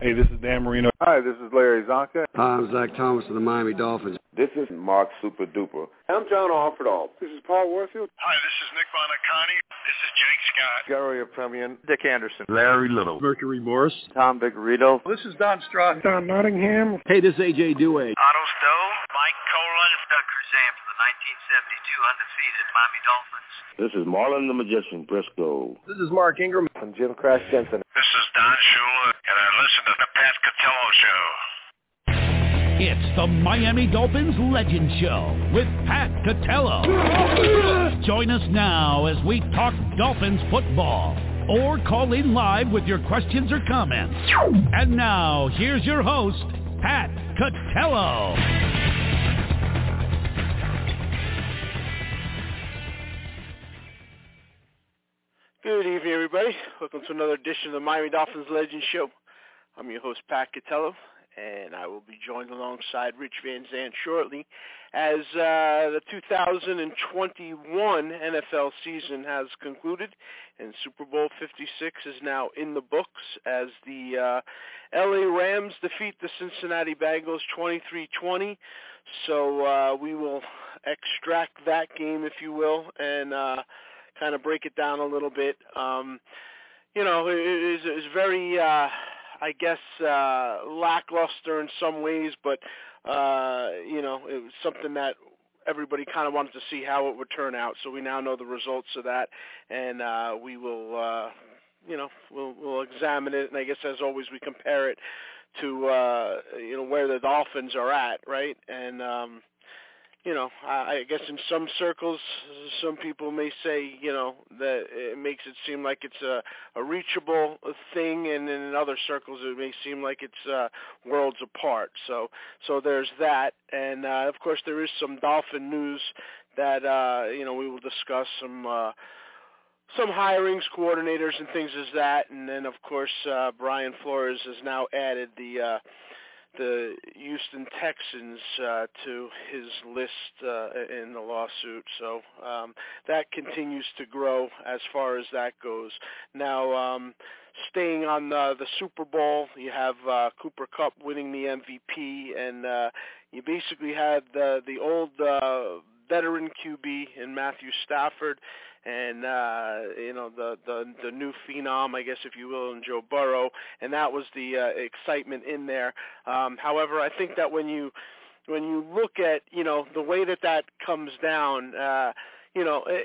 Hey, this is Dan Marino. Hi, this is Larry Csonka. Hi, I'm Zach Thomas of the Miami Dolphins. This is Mark Super Duper. I'm John Offerdahl. This is Paul Warfield. Hi, this is Nick Buoniconti. This is Jake Scott. Garo Yepremian. Dick Anderson. Larry Little. Mercury Morris. Tom Vigorito. This is Don Strock. Don Nottingham. Hey, this is AJ Duhe. Otto Stowe. Mike Kolen. Doug Crusan for the 1972 undefeated Miami Dolphins. This is Marlon the Magician Briscoe. This is Mark Ingram. I'm Jim Crash Jensen. This is Don Shula, and I listen to the Pat Catello Show. It's the Miami Dolphins Legend Show with Pat Catello. Join us now as we talk Dolphins football or call in live with your questions or comments. And now, here's your host, Pat Catello. Good evening, everybody. Welcome to another edition of the Miami Dolphins Legend Show. I'm your host, Pat Catello, and I will be joined alongside Rich Van Zandt shortly as uh, the 2021 NFL season has concluded, and Super Bowl 56 is now in the books as the uh, LA Rams defeat the Cincinnati Bengals 23-20. So uh, we will extract that game, if you will, and uh, kind of break it down a little bit. Um, you know, it it, very, uh, I guess, uh, lackluster in some ways, but uh, you know, it was something that everybody kind of wanted to see how it would turn out. So we now know the results of that, and uh, we will, uh, you know, we'll, we'll examine it. And I guess as always, we compare it to, uh, you know, where the Dolphins are at, right? And um, you know, I, guess in some circles, some people may say, you know, that it makes it seem like it's a, a reachable thing, and in other circles, it may seem like it's uh, worlds apart. So, so there's that, and uh, of course, there is some dolphin news that uh, you know we will discuss some. Uh, some hirings, coordinators, and things as that, and then of course uh, Brian Flores has now added the uh, the Houston Texans uh, to his list uh, in the lawsuit. So um, that continues to grow as far as that goes. Now, um, staying on the, the Super Bowl, you have uh, Cooper Kupp winning the MVP, and uh, you basically had the the old uh, veteran QB in Matthew Stafford and uh, you know the the the new phenom, I guess if you will, in Joe Burrow, and that was the uh, excitement in there. Um, however, I think that when you when you look at you know the way that that comes down, uh, you know, eh,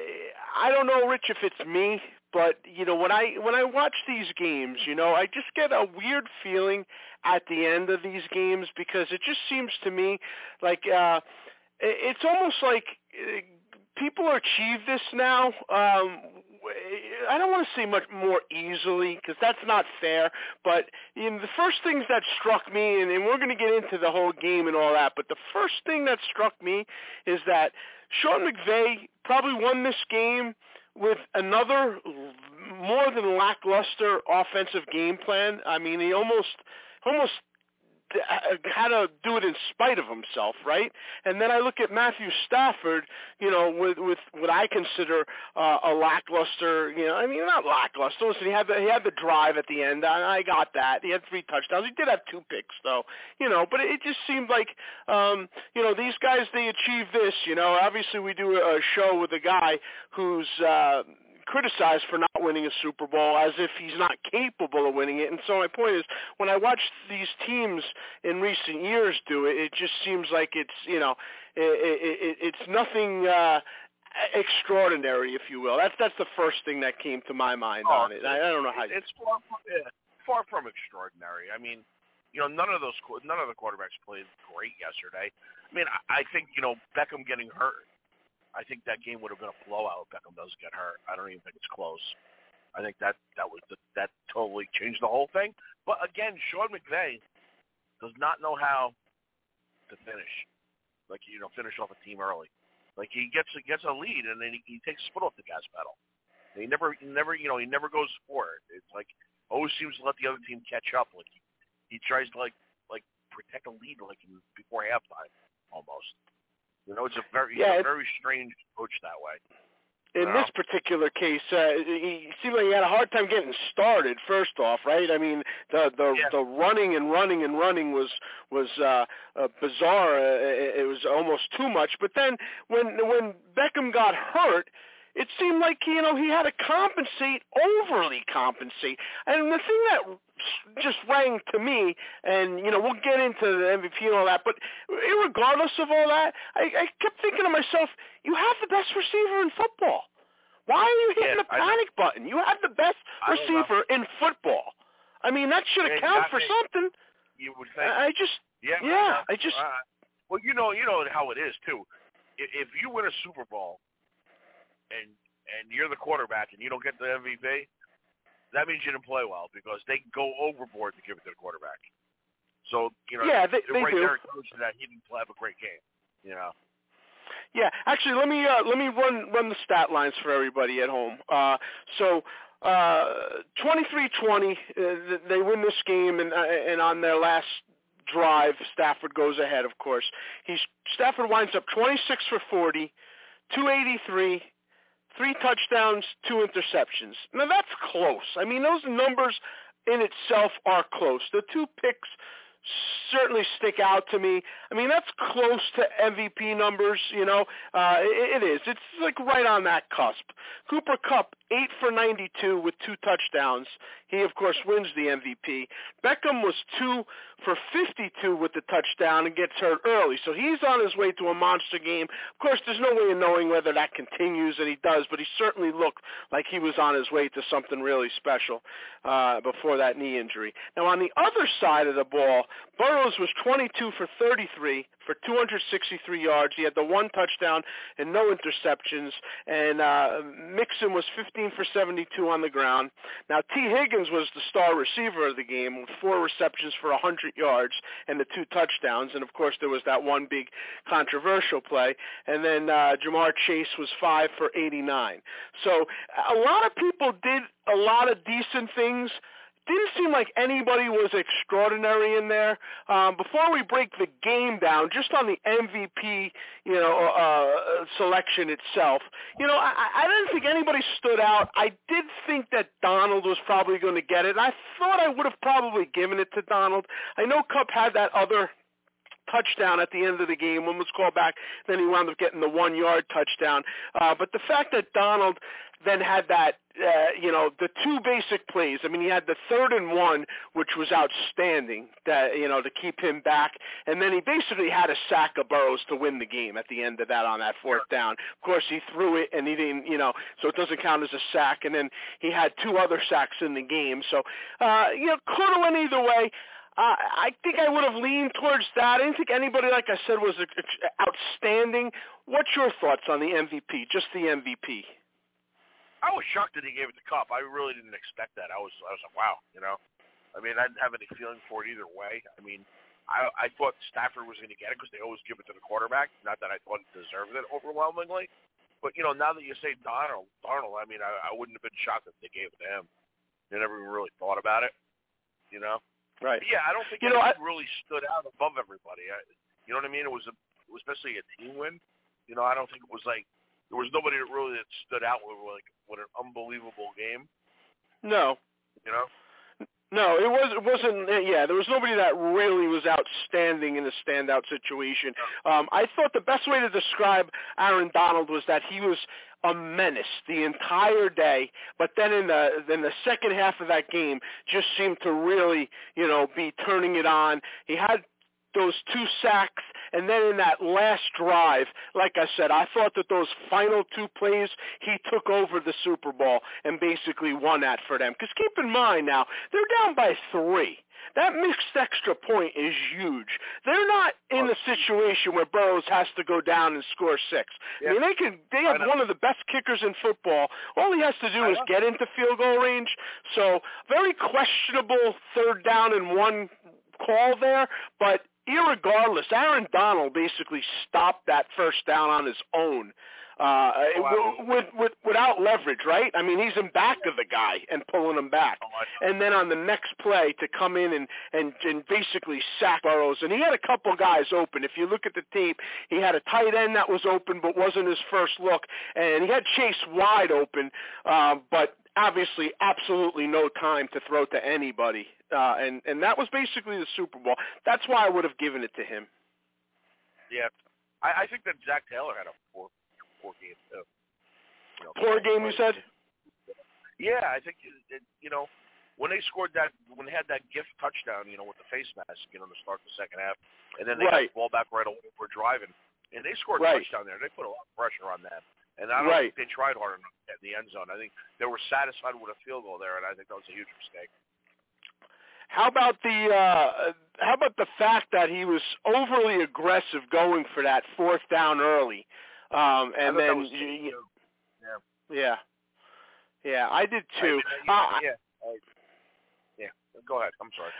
I don't know, Rich, if it's me, but you know when I when I watch these games, you know, I just get a weird feeling at the end of these games because it just seems to me like uh it's almost like eh, people achieve this now. Um, I don't want to say much more easily because that's not fair. But you know, the first things that struck me, and, and we're going to get into the whole game and all that. But the first thing that struck me is that Sean McVay probably won this game with another more than lackluster offensive game plan. I mean, he almost almost how to do it in spite of himself, right? And then I look at Matthew Stafford, you know, with with what I consider uh, a lackluster, you know, I mean not lackluster. Listen, he had the he had the drive at the end. I, I got that. He had three touchdowns. He did have two picks though, you know, but it just seemed like, um, you know, these guys they achieve this. You know, obviously we do a show with a guy who's. uh criticized for not winning a Super Bowl as if he's not capable of winning it. And so my point is, when I watch these teams in recent years do it, it just seems like it's you know, it, it, it's nothing. uh extraordinary, if you will. That's that's the first thing that came to my mind oh, on it. I, I don't know how. It's far from, yeah, far from extraordinary. I mean, you know, none of those none of the quarterbacks played great yesterday. I mean, I, I think you know Beckham getting hurt I think that game would have been a blowout if Beckham doesn't get hurt. I don't even think it's close. I think that that was the, that totally changed the whole thing. But again, Sean McVay does not know how to finish, like you know, finish off a team early. Like he gets gets a lead and then he, he takes his foot off the gas pedal. And he never, never, you know, he never goes for it. It's like always seems to let the other team catch up. Like he, he tries to like like protect a lead like before halftime almost. You know, it's a very yeah, a very strange approach that way. In this particular case, uh, he seemed like he had a hard time getting started. First off, right? I mean, the the yeah. the running and running and running was was uh, uh, bizarre. Uh, it was almost too much. But then when when Beckham got hurt, it seemed like you know he had to compensate, overly compensate. And the thing that just rang to me, and you know we'll get into the MVP and all that, but regardless of all that, I, I kept thinking to myself, you have the best receiver in football. Why are you hitting yeah, the panic I, button? You have the best receiver in football. I mean that should account for me. something. You would think. I just yeah, yeah, I just. Uh, well, you know, you know how it is too. If you win a Super Bowl and and you're the quarterback and you don't get the MVP, that means you didn't play well because they go overboard to give it to the quarterback. So you know, yeah, they, they right do. there shows that he didn't have a great game. You know. Yeah, actually, let me uh, let me run run the stat lines for everybody at home. Uh, so. Uh, 23-20, uh, they win this game, and uh, and on their last drive, Stafford goes ahead. Of course, he's Stafford winds up 26 for 40, 283, three touchdowns, two interceptions. Now that's close. I mean, those numbers in itself are close. The two picks certainly stick out to me. I mean, that's close to MVP numbers, you know. Uh, it, it is. It's like right on that cusp. Cooper Kupp, 8 for 92 with two touchdowns. He, of course, wins the MVP. Beckham was 2 for 52 with the touchdown and gets hurt early. So he's on his way to a monster game. Of course, there's no way of knowing whether that continues, and he does, but he certainly looked like he was on his way to something really special uh, before that knee injury. Now, on the other side of the ball, Burrows was 22 for 33 for 263 yards. He had the one touchdown and no interceptions. And uh, Mixon was 15 for 72 on the ground. Now Tee Higgins was the star receiver of the game with four receptions for 100 yards and the two touchdowns. And of course there was that one big controversial play. And then uh, Ja'Marr Chase was five for 89. So a lot of people did a lot of decent things didn't seem like anybody was extraordinary in there. Um, before we break the game down, just on the MVP, you know, uh, selection itself, you know, I, I didn't think anybody stood out. I did think that Donald was probably going to get it. I thought I would have probably given it to Donald. I know Kupp had that other touchdown at the end of the game. One was called back. Then he wound up getting the one-yard touchdown. Uh, but the fact that Donald then had that, uh, you know, the two basic plays. I mean, he had the third and one, which was outstanding, that you know, to keep him back, and then he basically had a sack of Burrows to win the game at the end of that on that fourth down. Of course, he threw it, and he didn't, you know, so it doesn't count as a sack. And then he had two other sacks in the game. So, uh, you know, could have went either way. Uh, I think I would have leaned towards that. I didn't think anybody, like I said, was outstanding. What's your thoughts on the MVP? Just the MVP. I was shocked that he gave it to Kupp. I really didn't expect that. I was, I was like, wow, you know. I mean, I didn't have any feeling for it either way. I mean, I, I thought Stafford was going to get it because they always give it to the quarterback. Not that I thought he deserved it overwhelmingly, but you know, now that you say Donald, Darnold, I mean, I, I wouldn't have been shocked if they gave it to him. They never even really thought about it, you know. Right. But yeah, I don't think you know, I, really stood out above everybody. I, you know what I mean? It was a, especially a team win. You know, I don't think it was like there was nobody that really that stood out with like what an unbelievable game. No. You know. No, it was it wasn't. Yeah, there was nobody that really was outstanding in a standout situation. Um, I thought the best way to describe Aaron Donald was that he was a menace the entire day, but then in the in the second half of that game, just seemed to really, you know, be turning it on. He had those two sacks And then in that last drive, like I said, I thought that those final two plays, he took over the Super Bowl and basically won that for them. Because keep in mind now, they're down by three. That mixed extra point is huge. They're not in a situation where Burrows has to go down and score six. Yeah. I mean, they can. They have one of the best kickers in football. All he has to do is get into field goal range. So very questionable third down and one call there, but irregardless, Aaron Donald basically stopped that first down on his own uh, with, with, without leverage, right? I mean, he's in back of the guy and pulling him back. And then on the next play to come in and, and, and basically sack Burrows. And he had a couple guys open. If you look at the tape, he had a tight end that was open but wasn't his first look. And he had Chase wide open, uh, but obviously absolutely no time to throw to anybody. Uh, and, and that was basically the Super Bowl. That's why I would have given it to him. Yeah. I, I think that Zac Taylor had a poor, poor game, too. You know, poor game, you said? Yeah, I think, it, you know, when they scored that, when they had that gift touchdown, you know, with the face mask, you know, to start the second half, and then they right. got the ball back right away for driving, and they scored right. a touchdown there. They put a lot of pressure on them. And I don't right. think they tried hard enough at the end zone. I think they were satisfied with a field goal there, and I think that was a huge mistake. How about the uh, how about the fact that he was overly aggressive going for that fourth down early, um, and then was, you, yeah, yeah, yeah, I did too. I, uh, yeah, I, yeah. Go ahead. I'm sorry.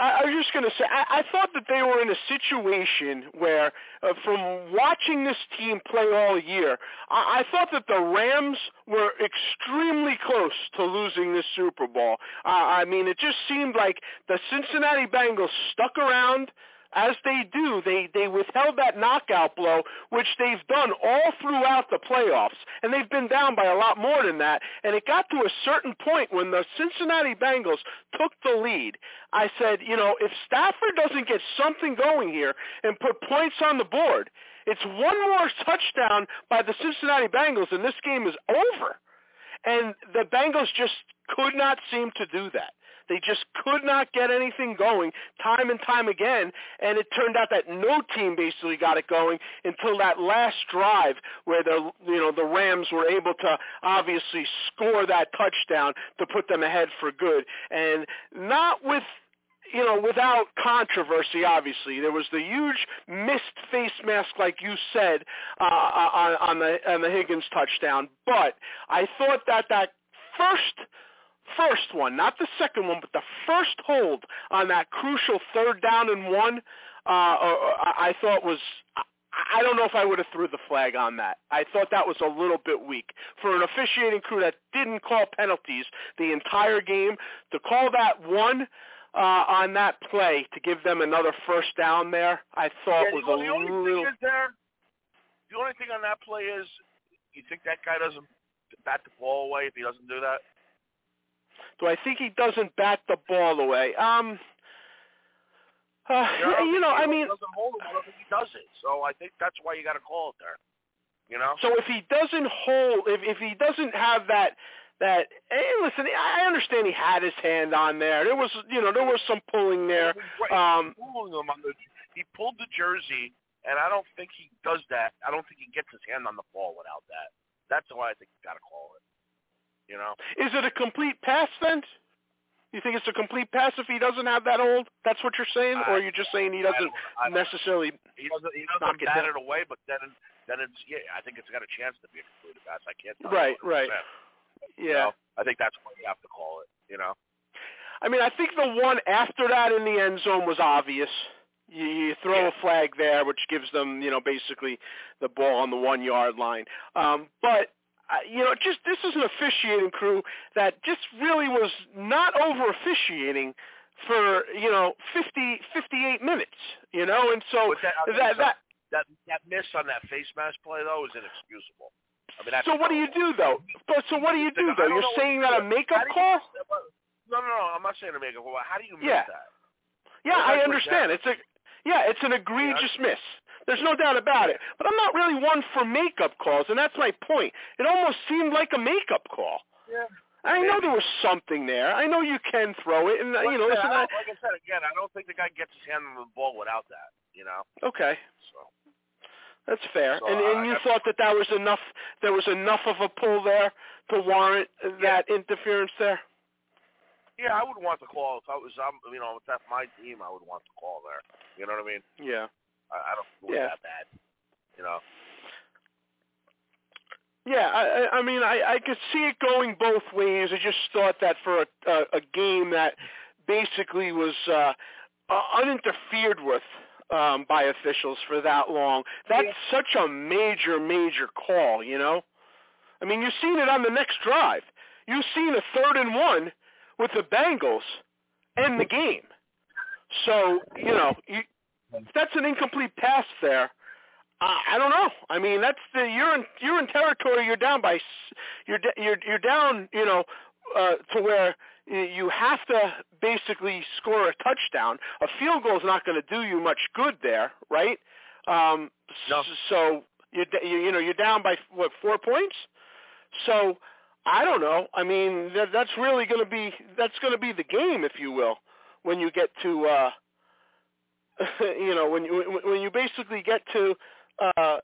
I, I was just going to say, I, I thought that they were in a situation where, uh, from watching this team play all year, I, I thought that the Rams were extremely close to losing this Super Bowl. Uh, I mean, it just seemed like the Cincinnati Bengals stuck around as they do, they, they withheld that knockout blow, which they've done all throughout the playoffs. And they've been down by a lot more than that. And it got to a certain point when the Cincinnati Bengals took the lead. I said, you know, if Stafford doesn't get something going here and put points on the board, it's one more touchdown by the Cincinnati Bengals and this game is over. And the Bengals just could not seem to do that. They just could not get anything going time and time again, and it turned out that no team basically got it going until that last drive where the you know the Rams were able to obviously score that touchdown to put them ahead for good, and not with you know, without controversy, obviously, there was the huge missed face mask, like you said, uh, on, on the on the Higgins touchdown. But I thought that that first first one, not the second one, but the first hold on that crucial third down and one, uh, I thought was. I don't know if I would have threw the flag on that. I thought that was a little bit weak for an officiating crew that didn't call penalties the entire game to call that one uh, on that play to give them another first down there. I thought yeah, was the, a the only little. thing is there. The only thing on that play is, you think that guy doesn't bat the ball away if he doesn't do that? Do I think he doesn't bat the ball away? Um, uh, you know, I mean, he doesn't hold him. I don't think he does it. So I think that's why you got to call it there. You know. So if he doesn't hold, if if he doesn't have that that hey, listen, I understand he had his hand on there. There was you know there was some pulling there. Um, pulling him on the, he pulled the jersey, and I don't think he does that. I don't think he gets his hand on the ball without that. That's why I think you got to call it. You know. Is it a complete pass then? You think it's a complete pass if he doesn't have that hold? That's what you're saying, I, or you're just saying he doesn't I, I, necessarily? He doesn't. He doesn't bat it, it away, but then then it's yeah. I think it's got a chance to be a completed pass. I can't. Tell right. You right. You Yeah. know? I think that's why you have to call it. You know. I mean, I think the one after that in the end zone was obvious. You, you throw yeah. a flag there, which gives them, you know, basically the ball on the one yard line. Um, but you know, just this is an officiating crew that just really was not over officiating for you know 50, 58 minutes. You know, and so that, I mean, that, that that that miss on that face mask play though is inexcusable. I mean, so what do you do though? But so what do you do though? You're saying that a makeup call? No, no, no. I'm not saying a makeup call. How do you miss yeah. that? Yeah, I understand. It's a yeah, it's an egregious yeah. miss. There's no doubt about it. But I'm not really one for makeup calls, and that's my point. It almost seemed like a makeup call. Yeah. I know there was something there. I know you can throw it, and like you know, I listen. like I said again, I don't think the guy gets his hand on the ball without that. You know. Okay. So. That's fair. So, and and uh, you thought that that was enough. There was enough of a pull there to warrant that interference there. Yeah, I would want the call if I was. Um, you know, if that's my team, I would want the call there. You know what I mean? Yeah. I, I don't was Yeah. that. You know. Yeah, I, I mean, I, I could see it going both ways. I just thought that for a, a, a game that basically was uh, uh, uninterfered with um, by officials for that long, that's such a major, major call. You know, I mean, you've seen it on the next drive. You've seen a third and one with the Bengals end the game. So you know, you, that's an incomplete pass there. I I don't know. I mean, that's the you're in you're in territory. You're down by s- you're you're you're down. You know, uh, to where you have to basically score a touchdown. A field goal is not going to do you much good there, right? Um, No. So you you you know you're down by what four points. So I don't know. I mean, that, that's really going to be that's going to be the game, if you will, when you get to. uh you know when you when you basically get to uh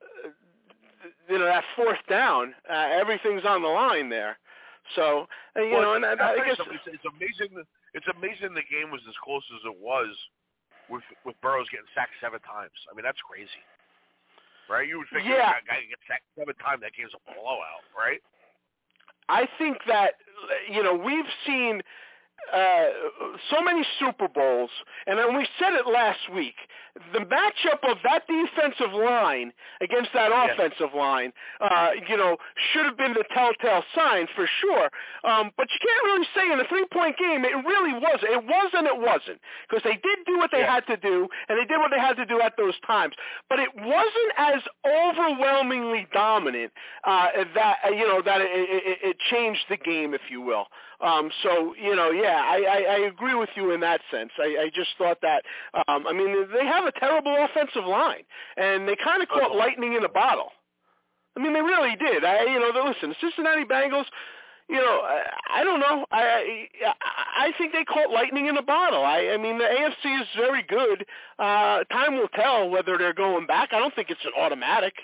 you know that fourth down uh, everything's on the line there so uh, you Well, know and I, I guess it's, it's amazing. that- It's amazing the game was as close as it was, with with Burrows getting sacked seven times. I mean, that's crazy, right? You would figure Yeah. a guy gets sacked seven times, that game's a blowout, right? I think that you know we've seen uh, so many Super Bowls, and we said it last week. The matchup of that defensive line against that Yes. offensive line, uh, you know, should have been the telltale sign for sure. Um, but you can't really say in a three-point game it really was. It was and it wasn't because they did do what they Yeah. had to do, and they did what they had to do at those times. But it wasn't as overwhelmingly dominant uh, that uh, you know that it, it, it changed the game, if you will. Um, so you know, yeah, I, I, I agree with you in that sense. I, I just thought that. Um, I mean, they have a terrible offensive line, and they kind of caught lightning in a bottle. I mean, they really did. I, you know, listen, the Cincinnati Bengals. You know, I, I don't know. I, I I think they caught lightning in a bottle. I, I mean, the AFC is very good. Uh, time will tell whether they're going back. I don't think it's an automatic.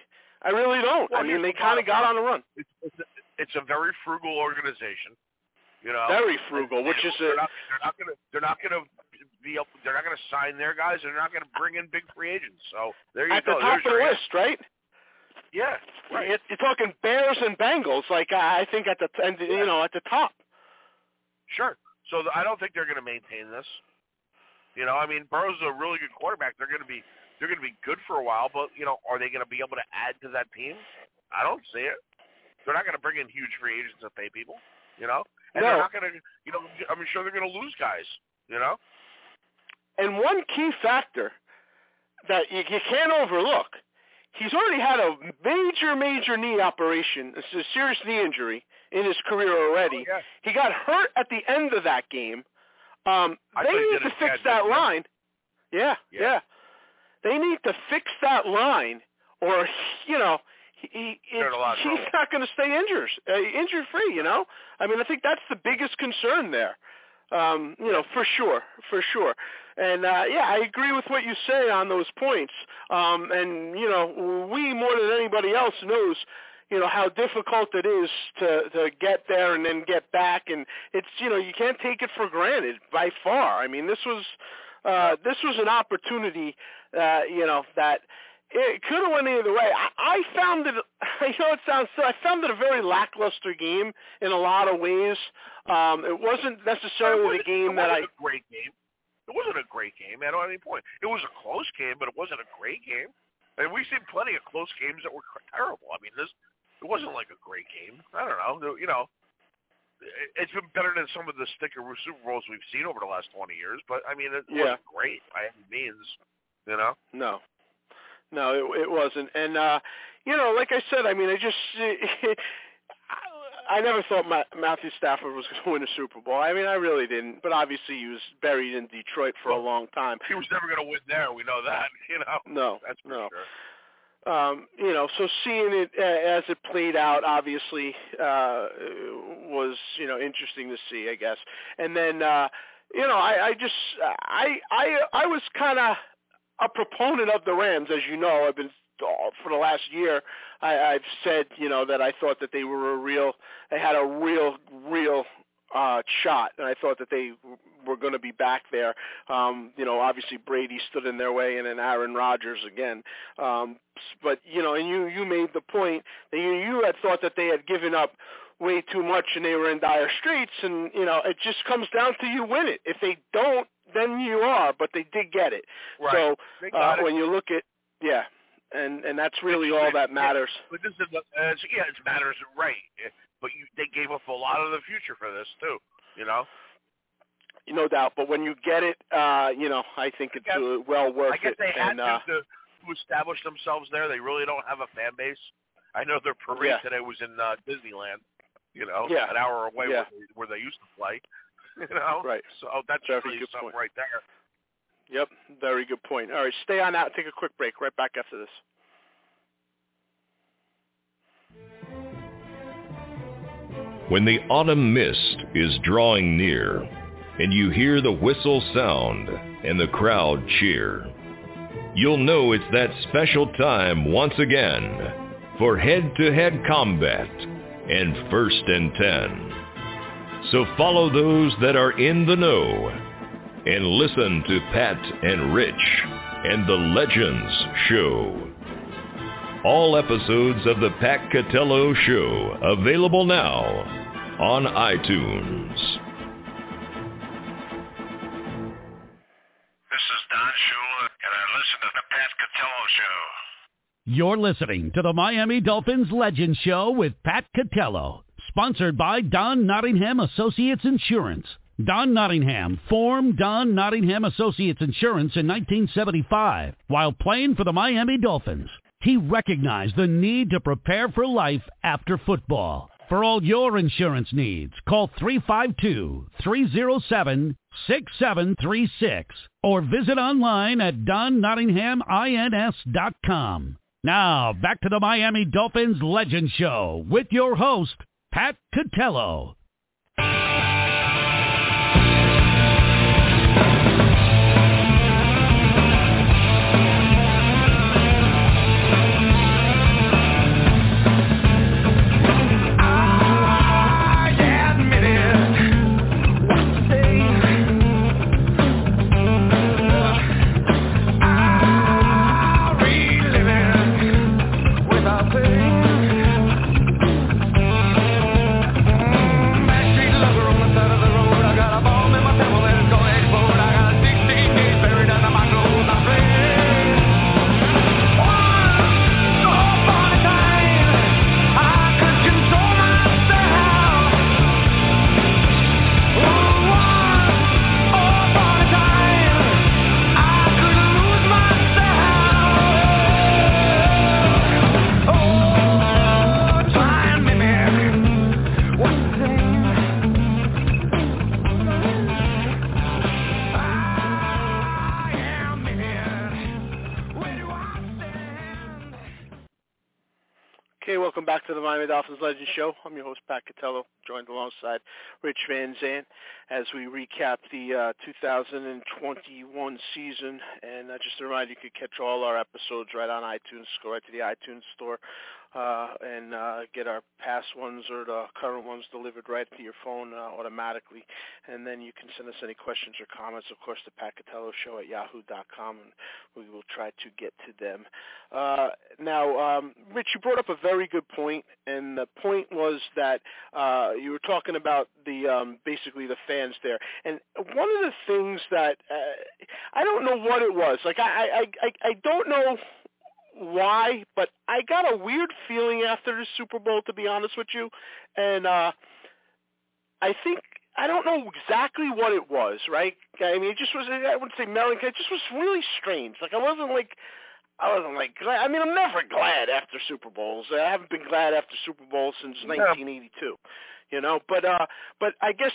I really don't. Well, I mean, they kind of got on a run. It's it's a, it's a very frugal organization. You know, Very frugal, which is they're a not, they're not gonna they're not gonna be up, they're not gonna sign their guys. They're not gonna bring in big free agents. So there you at go. the top There's of the list, right? Yeah, right. You're, you're talking Bears and Bengals, like I think at the and you know at the top. Sure. So I don't think they're going to maintain this. You know, I mean, Burrow's a really good quarterback. They're going to be they're going to be good for a while, but you know, are they going to be able to add to that team? I don't see it. They're not going to bring in huge free agents to pay people. You know, and No. they're not going to. You know, I'm sure they're going to lose guys. You know. And one key factor that you, you can't overlook, he's already had a major, major knee operation, a serious knee injury in his career already. Oh. He got hurt at the end of that game. Um, they need to fix that line. Yeah, Yeah. yeah, They need to fix that line, or you know, he, he They're in a lot of he's not going to stay injured, uh, injured free. You know, I mean, I think that's the biggest concern there. Um, you know, for sure, for sure. And uh, yeah, I agree with what you say on those points. Um, and you know, we more than anybody else knows, you know, how difficult it is to to get there and then get back. And it's you know, you can't take it for granted by far. I mean, this was uh, this was an opportunity, uh, you know, that it could have went either way. I, I found it. I know it sounds. Silly. I found it a very lackluster game in a lot of ways. Um, it wasn't necessarily the game it that I. wasn't great game. It wasn't a great game at any point. It was a close game, but it wasn't a great game. I mean, we've seen plenty of close games that were terrible. I mean, this it wasn't like a great game. I don't know. You know, it- it's been better than some of the sticker Super Bowls we've seen over the last 20 years. But I mean, it Yeah. wasn't great by any means. You know. No, no, it, it wasn't. And uh, you know, like I said, I mean, I just. I never thought Ma- Matthew Stafford was going to win a Super Bowl. I mean, I really didn't. But obviously, he was buried in Detroit for a long time. He was never going to win there. We know that. You know. No, That's for no. sure. um, you know, so seeing it uh, as it played out, obviously, uh, was you know interesting to see, I guess. And then, uh, you know, I, I just, I, I, I was kind of a proponent of the Rams, as you know. I've been for the last year, I, I've said, you know, that I thought that they were a real, they had a real, real uh, shot, and I thought that they were going to be back there. Um, you know, obviously Brady stood in their way, and then Aaron Rodgers again. Um, but you know, and you you made the point that you you had thought that they had given up way too much and they were in dire straits, and you know, it just comes down to you win it. If they don't, then you are. But they did get it. Right. So uh, when you look at yeah. And and that's really all that matters. But this is uh, yeah, it matters right but you, they gave up a lot of the future for this too. You know. No doubt, but when you get it, uh, you know, I think it's guess, uh, well worth it. I guess it. they had and, uh, to, to establish themselves there. They really don't have a fan base. I know their parade yeah. today was in uh, Disneyland. You know, yeah. an hour away yeah. where, they, where they used to play. You know, right. So that's Very really something point. right there. Yep, very good point. All right, stay on out. Take a quick break. Right back after this. When the autumn mist is drawing near, and you hear the whistle sound and the crowd cheer, you'll know it's that special time once again for head-to-head combat and first and ten. So follow those that are in the know and listen to Pat and Rich and the Legends Show. All episodes of the Pat Catello Show available now on iTunes. This is Don Shula, and I listen to the Pat Catello Show. You're listening to the Miami Dolphins Legend Show with Pat Catello, sponsored by Don Nottingham Associates Insurance. Don Nottingham formed Don Nottingham Associates Insurance in 1975 while playing for the Miami Dolphins. He recognized the need to prepare for life after football. For all your insurance needs, call 352-307-6736 or visit online at donnottinghamins.com. Now, back to the Miami Dolphins Legend Show with your host, Pat To the Miami Dolphins Legend Show. I'm your host, Pat Catello, joined alongside Rich Van Zant as we recap the uh, 2021 season. And uh, just a reminder, you can catch all our episodes right on iTunes. Go right to the iTunes store uh, and uh, get our past ones or the current ones delivered right to your phone uh, automatically. And then you can send us any questions or comments, of course, to Pacatello Show at yahoo.com, and we will try to get to them. Uh, now, um, Rich, you brought up a very good point, and the point was that uh, you were talking about the um, basically the fans there, and one of the things that uh, I don't know what it was. Like I, I, I, I don't know why, but I got a weird feeling after the Super Bowl, to be honest with you, and uh, I think I don't know exactly what it was. Right? I mean, it just was. I wouldn't say melancholy. It just was really strange. Like I wasn't like. I wasn't like glad. I mean, I'm never glad after Super Bowls. I haven't been glad after Super Bowls since 1982. You know, but uh, but I guess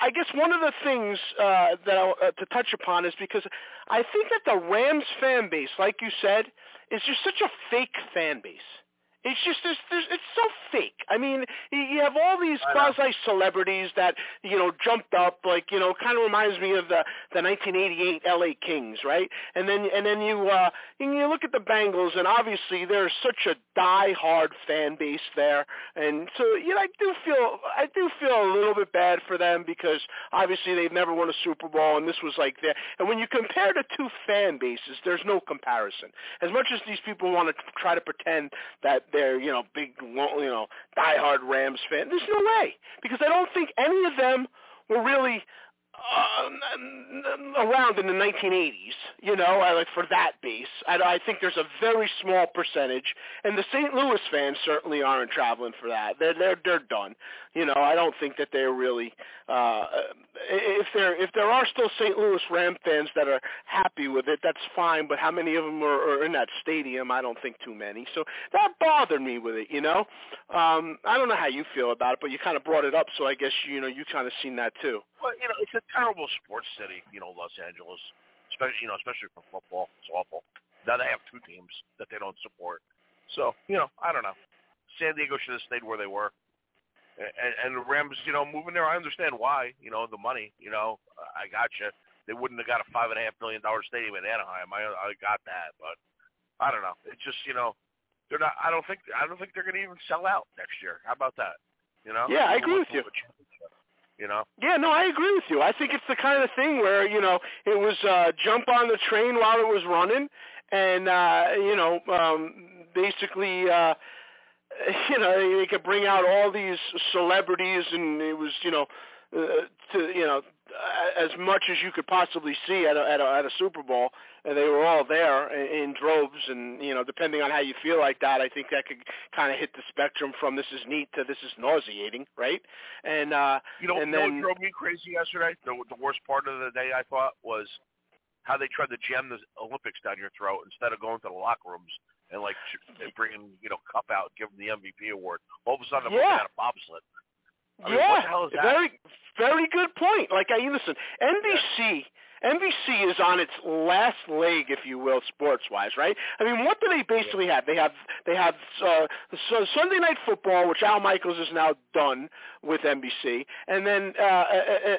I guess one of the things uh, that I, uh, to touch upon is because I think that the Rams fan base, like you said, is just such a fake fan base. It's just there's, there's, it's so fake. I mean, you have all these quasi celebrities that you know jumped up, like you know, kind of reminds me of the the 1988 LA Kings, right? And then and then you uh, and you look at the Bengals, and obviously there's such a die-hard fan base there, and so you know, I do feel I do feel a little bit bad for them because obviously they've never won a Super Bowl, and this was like there. And when you compare the two fan bases, there's no comparison. As much as these people want to try to pretend that they're you know big you know die-hard Rams fan, there's no way because I don't think any of them were really uh, around in the 1980s, you know, like for that base. I, I think there's a very small percentage, and the St. Louis fans certainly aren't traveling for that. They're they're they're done. You know, I don't think that they're really. Uh, if there if there are still St. Louis Ram fans that are happy with it, that's fine. But how many of them are, are in that stadium? I don't think too many. So that bothered me with it. You know, um, I don't know how you feel about it, but you kind of brought it up, so I guess you know you kind of seen that too. Well, you know, it's a terrible sports city, you know, Los Angeles, especially you know, especially for football. It's awful. Now they have two teams that they don't support. So you know, I don't know. San Diego should have stayed where they were. And, and the Rams, you know, moving there, I understand why. You know, the money. You know, I got you. They wouldn't have got a five and a half million dollar stadium in Anaheim. I I got that, but I don't know. It's just you know, they're not. I don't think I don't think they're going to even sell out next year. How about that? You know? Yeah, I agree with you. You know? Yeah, no, I agree with you. I think it's the kind of thing where you know it was uh, jump on the train while it was running, and uh, you know, um, basically. uh you know, they could bring out all these celebrities, and it was, you know, uh, to you know, as much as you could possibly see at a, at a, at a Super Bowl, and they were all there in, in droves. And you know, depending on how you feel like that, I think that could kind of hit the spectrum from this is neat to this is nauseating, right? And uh, you know, and you then, know what drove me crazy yesterday? The, the worst part of the day, I thought, was how they tried to jam the Olympics down your throat instead of going to the locker rooms and like bringing you know Kupp out, and giving the MVP award. All of a sudden, I'm Yeah. looking at a bobsled. I mean, yeah, what the hell is that? very, very good point. Like I listen, NBC, NBC is on its last leg, if you will, sports-wise, right? I mean, what do they basically have? They have they have uh, so Sunday Night Football, which Al Michaels is now done with NBC, and then uh,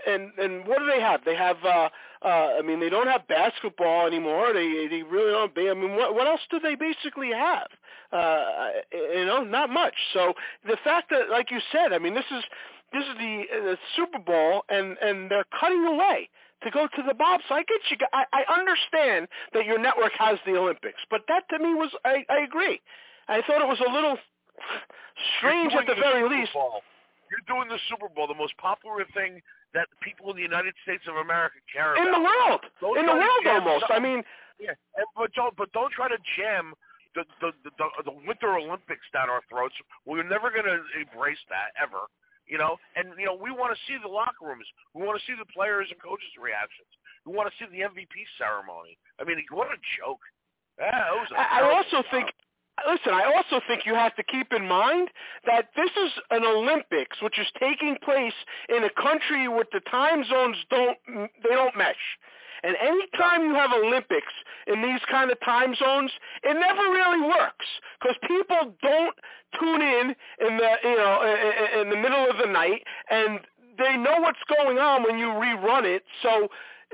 and and what do they have? They have. Uh, uh, I mean, they don't have basketball anymore. They they really don't. I mean, what what else do they basically have? Uh, you know, not much. So the fact that, like you said, I mean, this is this is the, the Super Bowl, and and they're cutting away to go to the Bob. So I get you. I, I understand that your network has the Olympics, but that to me was I, I agree. I thought it was a little strange at the doing very least. Bowl. You're doing the Super Bowl, the most popular thing that people in the United States of America care In about. In the world, Don't in the world almost. I mean, Yeah, and, but don't but don't try to jam the the the, the, the Winter Olympics down our throats. We're never going to embrace that ever. You know, and you know we want to see the locker rooms. We want to see the players and coaches' reactions. We want to see the MVP ceremony. I mean, what a joke! Yeah, was a I, I also job. think. Listen, I also think you have to keep in mind that this is an Olympics, which is taking place in a country where the time zones don't they don't mesh. And any time you have Olympics in these kind of time zones, it never really works because people don't tune in in the you know in, in the middle of the night, and they know what's going on when you rerun it. So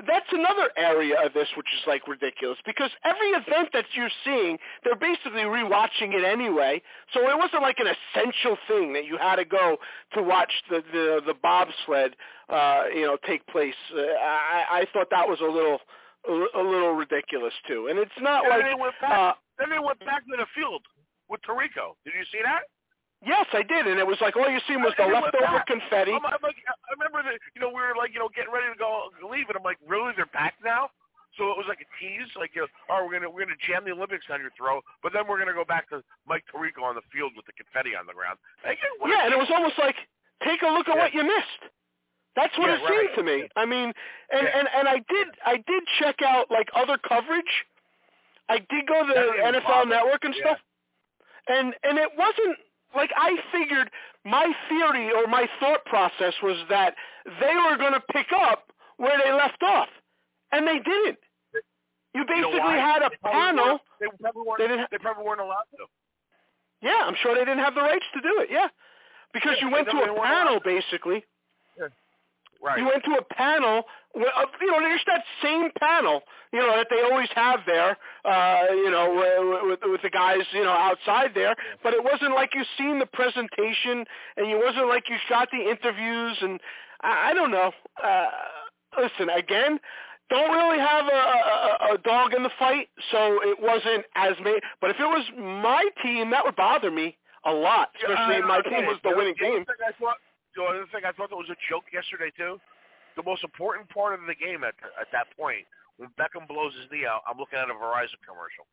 that's another area of this which is like ridiculous because every event that you're seeing, they're basically rewatching it anyway. So it wasn't like an essential thing that you had to go to watch the the, the bobsled, uh, you know, take place. Uh, I, I thought that was a little a, a little ridiculous too, and it's not And like then they went back. uh, then they went back to the field with Tirico. Did you see that? Yes, I did, and it was like all you seen was uh, the they went leftover confetti. I'm, I'm like, I remember that. You know, we were like, you know, getting ready to go leave, and I'm like, really, they're back now? So it was like a tease, like, you know, oh, we're gonna we're gonna jam the Olympics on your throat, but then we're gonna go back to Mike Tirico on the field with the confetti on the ground. Like, Yeah, and it was almost like take a look at Yeah. what you missed. That's what Yeah, it seemed to me. I mean, and, Yeah. and and I did I did check out like other coverage. I did go to the NFL bother. Network and stuff, and and it wasn't like I figured. My theory or my thought process was that they were going to pick up where they left off, and they didn't. You You know basically had a They panel. They probably weren't. They didn't- They probably weren't allowed to. Yeah, I'm sure they didn't have the rights to do it. Yeah, because Yeah, you went to a panel allowed to. Right. You went to a panel, where, uh, you know, there's that same panel, you know, that they always have there, uh, you know, wi- with, with the guys, you know, outside there. But it wasn't like you seen the presentation, and it wasn't like you shot the interviews, and I, I don't know. Uh, listen, again, don't really have a, a, a dog in the fight, so it wasn't as made. But if it was my team, that would bother me a lot, especially if my team was the winning team. The other thing I thought that was a joke yesterday too. The most important part of the game at at that point, when Beckham blows his knee out, I'm looking at a Verizon commercial.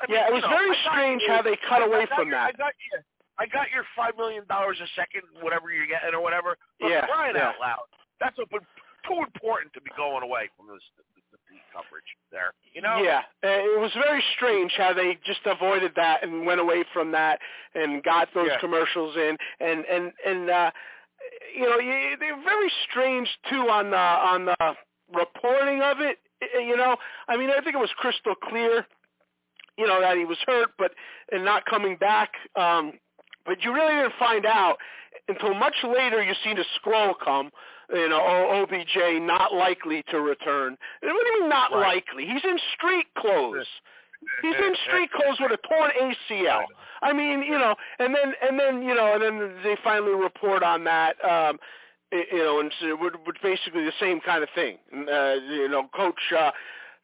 I mean, Yeah, it was know, very got strange you- how they cut away got from your- that. I got you. I got your five million dollars a second, whatever you're getting or whatever. But Yeah, crying yeah. out loud, that's a, too important to be going away from this coverage there. You know? Yeah, uh, it was very strange how they just avoided that and went away from that and got those Yeah. commercials in and and and uh you know they're very strange too on the on the reporting of it. Uh, You know, I mean, I think it was crystal clear, you know, that he was hurt, but and not coming back. Um, but you really didn't find out until much later. You seen a scroll come. You know, OBJ not likely to return. What do you mean not Right. likely? He's in street clothes. He's in street clothes with a torn ACL. I mean, you know, and then and then you know, and then they finally report on that. Um, you know, and so, would would basically the same kind of thing. Uh, you know, Coach uh,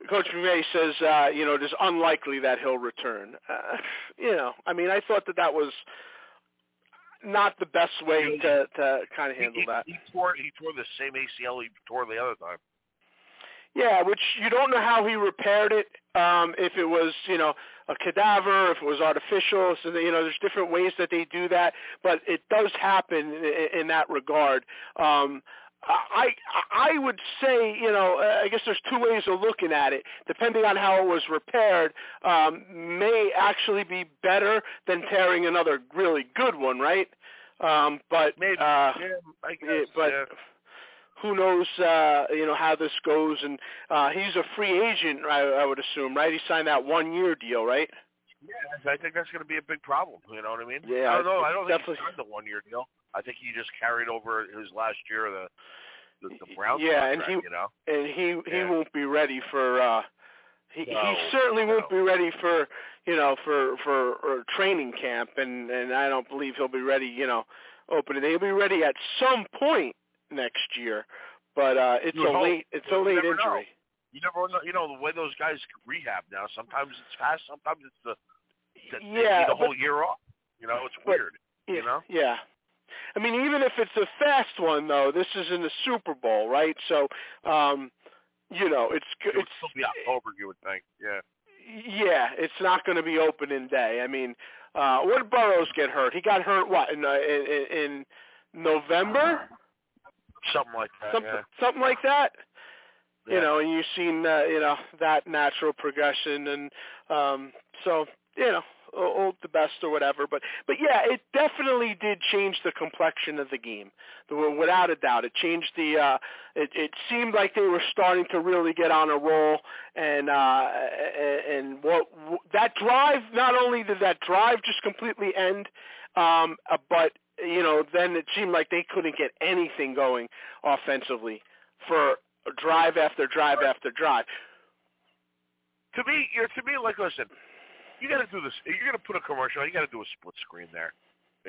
Coach McVay says, uh, you know, it is unlikely that he'll return. Uh, you know, I mean, I thought that that was not the best way to to kind of handle he, that. he tore he tore the same ACL he tore the other time. Yeah, which you don't know how he repaired it. Um, if it was, you know, a cadaver, if it was artificial. So that, you know, there's different ways that they do that, but it does happen in, in that regard. Um, I I would say, you know, uh, I guess there's two ways of looking at it. Depending on how it was repaired, um, may actually be better than tearing another really good one, right? Um, but Maybe. uh, yeah, I guess. but yeah. who knows uh you know how this goes and uh he's a free agent I, I would assume right he signed that one year deal right Yeah, I think that's going to be a big problem. You know what I mean? Yeah, I don't know. I don't think definitely- he signed the one year deal. I think he just carried over his last year of the the, the Browns yeah and he you know, and he he Yeah. won't be ready for uh he No, he certainly won't be ready for you know for for training camp and and I don't believe he'll be ready you know opening he'll be ready at some point next year but uh it's You a hope. late it's a late never know. injury you never know. You know the way those guys rehab now. Sometimes it's fast. Sometimes it's the the, they Yeah, need a but- whole year off. You know, it's but- weird. Yeah, You know? Yeah. I mean, even if it's a fast one, though, this is in the Super Bowl, right? So, um, you know, it's It it's still be October, you would think. Yeah. yeah, it's not going to be opening day. I mean, uh, when did Burrows get hurt? He got hurt what in uh, in, in November, Something like that. something yeah. something like that. Yeah. You know, and you've seen uh, you know that natural progression, and um, so you know, old the best or whatever. But but yeah, it definitely did change the complexion of the game, without a doubt. It changed the. Uh, it, it seemed like they were starting to really get on a roll, and uh, and what that drive. Not only did that drive just completely end, um, uh, but you know, then it seemed like they couldn't get anything going offensively for drive after drive after drive. To me, you're to me like listen. You got to do this. You're going to put a commercial. You got to do a split screen there,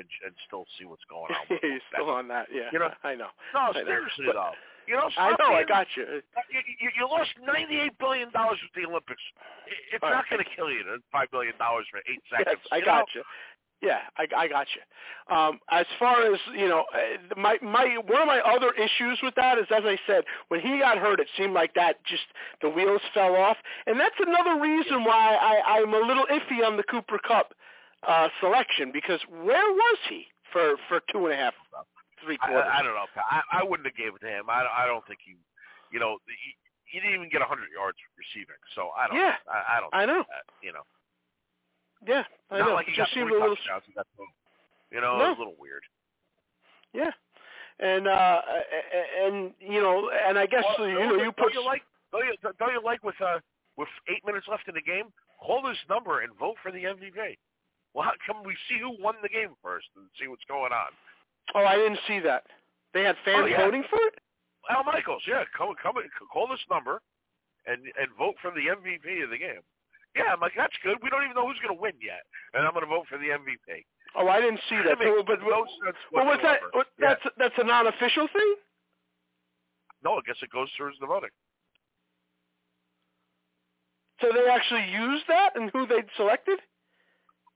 and, and still see what's going on. with He's still on that, yeah. You know- I know. No, I know. seriously But- though. You know, I know. I got you. Uh, you, you, you lost ninety-eight billion dollars with the Olympics. It- It's All not right. going to kill you. Five billion dollars for eight Yes, seconds. I you got know? you. Yeah, I, I got you. Um, as far as you know, uh, my my one of my other issues with that is, as I said, when he got hurt, it seemed like that just the wheels fell off, and that's another reason why I, I'm a little iffy on the Cooper Kupp uh, selection because where was he for for two and a half, three quarters? I, I don't know. I, I wouldn't have gave it to him. I, I don't think he, you know, he, he didn't even get hundred yards receiving. So I don't. Yeah, I, I don't. I know. That, you know, Yeah, I not know. like it he just seemed a little touchdowns. He got two. You know, No. it was a little weird. Yeah, and uh, and you know, and I guess Well, you know you put don't you like don't you, don't you like with uh with eight minutes left in the game, call this number and vote for the MVP. Well, how come we see who won the game first and see what's going on? Oh, I didn't see that. They had fans oh, yeah. voting for it. Al Michaels, yeah, come come call this number, and and vote for the MVP of the game. Yeah, I'm like that's good. We don't even know who's going to win yet, and I'm going to vote for the MVP. Oh, I didn't see that. But, but, no sense well, what's that? What, yeah. That's that's a non-official thing. No, I guess it goes through the voting. So they actually used that and who they selected?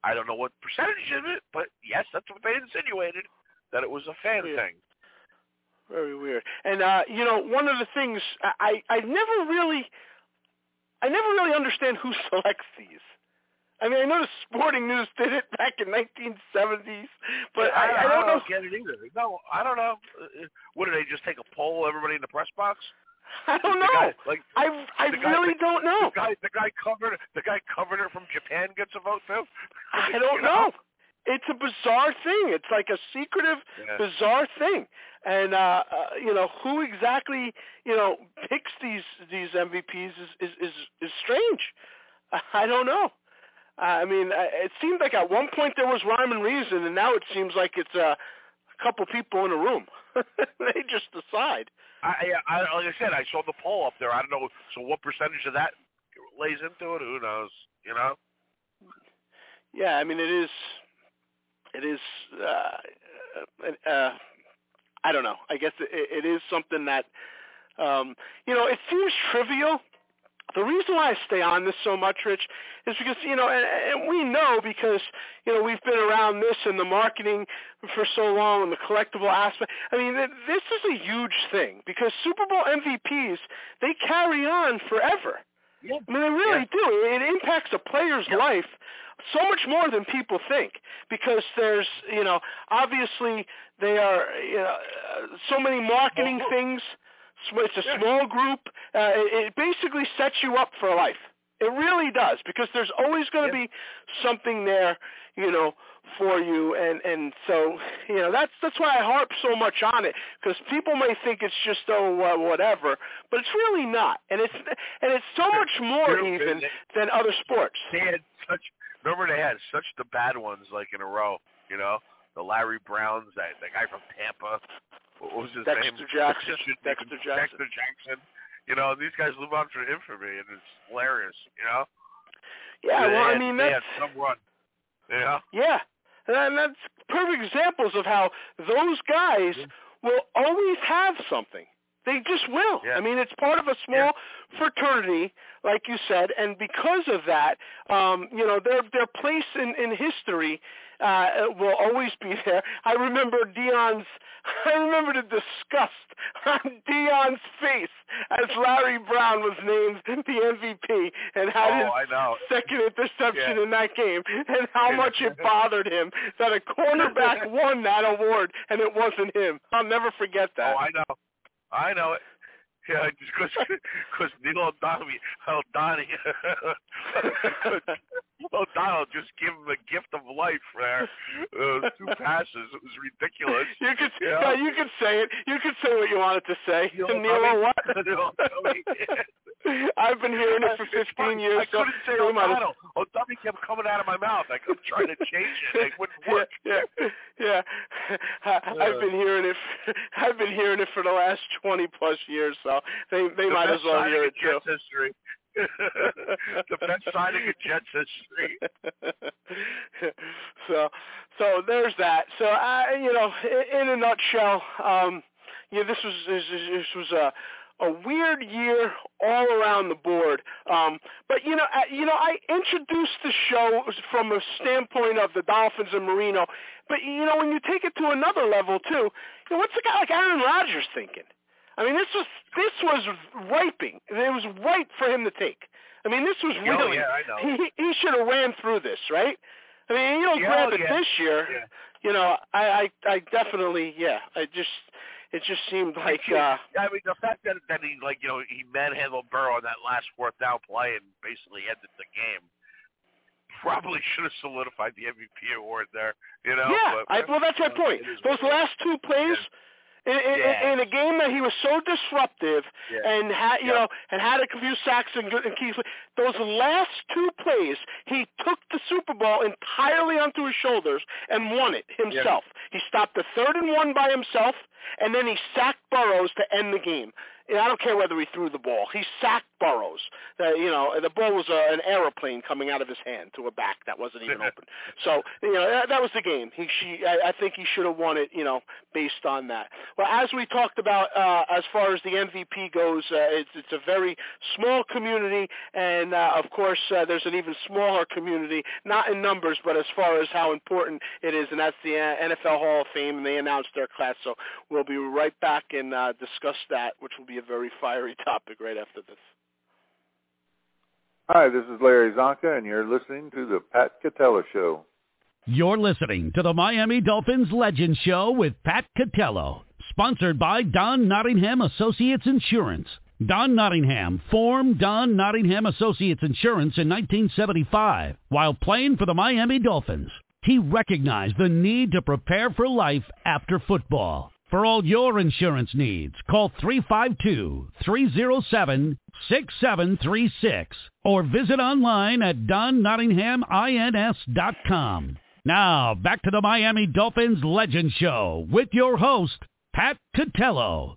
I don't know what percentage of it, but yes, that's what they insinuated that it was a fan yeah. thing. Very weird. And uh, you know, one of the things I I never really I never really understand who selects these. I mean, I know the Sporting News did it back in 1970s, but I, I, I, I don't, don't get it either. No, I don't know. Uh, What do they just take a poll? Everybody in the press box? I don't the know. Guy, like I I guy, really the, don't know. The guy, the guy covered the guy covered it from Japan gets a vote too. I don't you know? know. It's a bizarre thing. It's like a secretive, yeah. bizarre thing. And uh, uh you know who exactly you know picks these these MVPs is is is, is strange. I don't know. I mean, it seemed like at one point there was rhyme and reason, and now it seems like it's a couple people in a room. they just decide. I, I, like I said, I saw the poll up there. I don't know. So what percentage of that lays into it? Who knows? You know. Yeah, I mean, it is. It is. Uh, uh, I don't know. I guess it, it is something that, um, you know, it seems trivial the reason why I stay on this so much, Rich, is because you know, and, and we know because you know we've been around this and the marketing for so long and the collectible aspect. I mean, this is a huge thing because Super Bowl MVPs they carry on forever. Yeah. I mean, they really yeah. do. It impacts a player's yeah. life so much more than people think because there's, you know, obviously they are, you know, so many marketing things. It's a yeah. small group. Uh, it basically sets you up for life. It really does because there's always going to be something there, you know, for you, and and so you know that's that's why I harp so much on it because people may think it's just oh uh, whatever, but it's really not, and it's and it's so much more even than other sports. They had such remember they had such the bad ones like in a row, you know, the Larry Browns, that the guy from Tampa, what was his Dexter name? Jackson. Dexter, Dexter Jackson. Dexter Jackson. You know, these guys live on for infamy, and it's hilarious. You know. Yeah, they well, had, I mean that's someone. some run. Yeah. Yeah, and that's perfect examples of how those guys will always have something. They just will. Yeah. I mean, it's part of a small yeah. fraternity, like you said, and because of that, um, you know, their their place in in history uh, will always be there. I remember Deion's, I remember the disgust on Deion's face as Larry Brown was named the MVP and had oh, his second interception Yeah. in that game, and how much it bothered him that a cornerback won that award and it wasn't him. I'll never forget that. Oh, I know. I know it. Yeah, because because Neil O'Donnell, O'Donnell, O'Donnell just give him a gift of life there. Uh, two passes. It was ridiculous. You could, know? yeah, you could say it. You could say what you wanted to say. Neil Neil O'Donnell. what? I've been hearing it for 15 years. I couldn't so say we might as- O'Donnell. O'Donnell kept coming out of my mouth. I kept trying to change it. It wouldn't work. Yeah, yeah, yeah. I, I've been hearing it. For, I've been hearing it for the last 20 plus years, so they they the might as well hear it too. Jets history. the best signing in Jets history. so, so there's that. So, I, you know, in, in a nutshell, um, yeah, this was this, this was a a weird year all around the board. Um, but you know, I, you know, I introduced the show from a standpoint of the Dolphins and Marino. But you know, when you take it to another level too, you know, what's a guy like Aaron Rodgers thinking? I mean, this was this was riping. It was ripe for him to take. I mean, this was really. Oh, really. yeah, I know. He he should have ran through this, right? I mean, you know, Yeah, granted yeah. this year, Yeah. you know, I, I I definitely, yeah, I just it just seemed like uh I mean, the fact that that he like you know he manhandled Burrow on that last fourth down play and basically ended the game probably should have solidified the MVP award there. You know. yeah, but, I, well, that's my uh, point. Those what it is. last two plays, in, in, Yeah. in a game that he was so disruptive Yeah. and had you Yep. know and had to confuse Saxon and Keith. Those last two plays, he took the Super Bowl entirely onto his shoulders and won it himself. He stopped the third and one by himself, and then he sacked Burrows to end the game. I don't care whether he threw the ball. He sacked Burrows. Uh, you know, the ball was uh, an aeroplane coming out of his hand to a back that wasn't even open. So you know that, that was the game. He, she, I, I think he should have won it. You know, based on that. Well, as we talked about, uh, as far as the MVP goes, uh, it's, it's a very small community, and uh, of course, uh, there's an even smaller community, not in numbers, but as far as how important it is, and that's the uh, NFL Hall of Fame, and they announced their class. So we'll be right back and uh, discuss that, which will be a very fiery topic right after this. Hi, this is Larry Csonka, and you're listening to the Pat Catello Show. You're listening to the Miami Dolphins Legend Show with Pat Catello, sponsored by Don Nottingham Associates Insurance. Don Nottingham formed Don Nottingham Associates Insurance in 1975 while playing for the Miami Dolphins. He recognized the need to prepare for life after football. For all your insurance needs, call 352-307-6736 or visit online at donnottinghamins.com. Now, back to the Miami Dolphins Legend Show with your host, Pat Catello.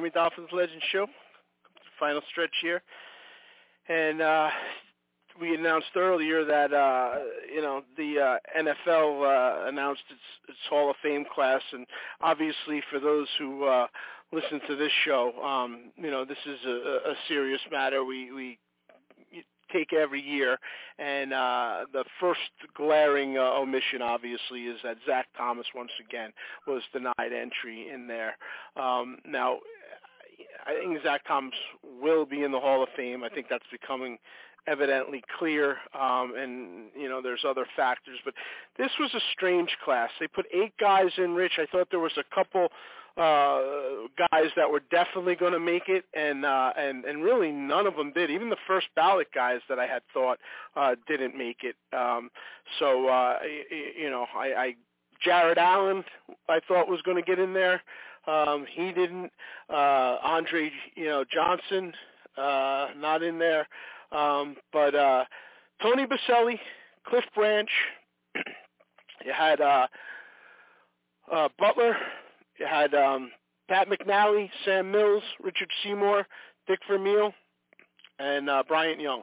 Miami Dolphins Legend Show. Final stretch here, and uh, we announced earlier that uh, you know the uh, NFL uh, announced its, its Hall of Fame class, and obviously for those who uh, listen to this show, um, you know this is a, a serious matter. We we take every year, and uh, the first glaring uh, omission, obviously, is that Zach Thomas once again was denied entry in there. Um, now, I think Zach Thomas will be in the Hall of Fame. I think that's becoming evidently clear, um, and you know there's other factors. But this was a strange class. They put eight guys in. Rich, I thought there was a couple uh, guys that were definitely going to make it, and uh, and and really none of them did. Even the first ballot guys that I had thought uh, didn't make it. Um, so uh, y- you know, I, I Jared Allen I thought was going to get in there. Um, he didn't. Uh, Andre, you know, Johnson, uh, not in there. Um, but uh, Tony Boselli, Cliff Branch, you had uh, uh, Butler, you had um, Pat McNally, Sam Mills, Richard Seymour, Dick Vermeil, and uh, Bryant Young.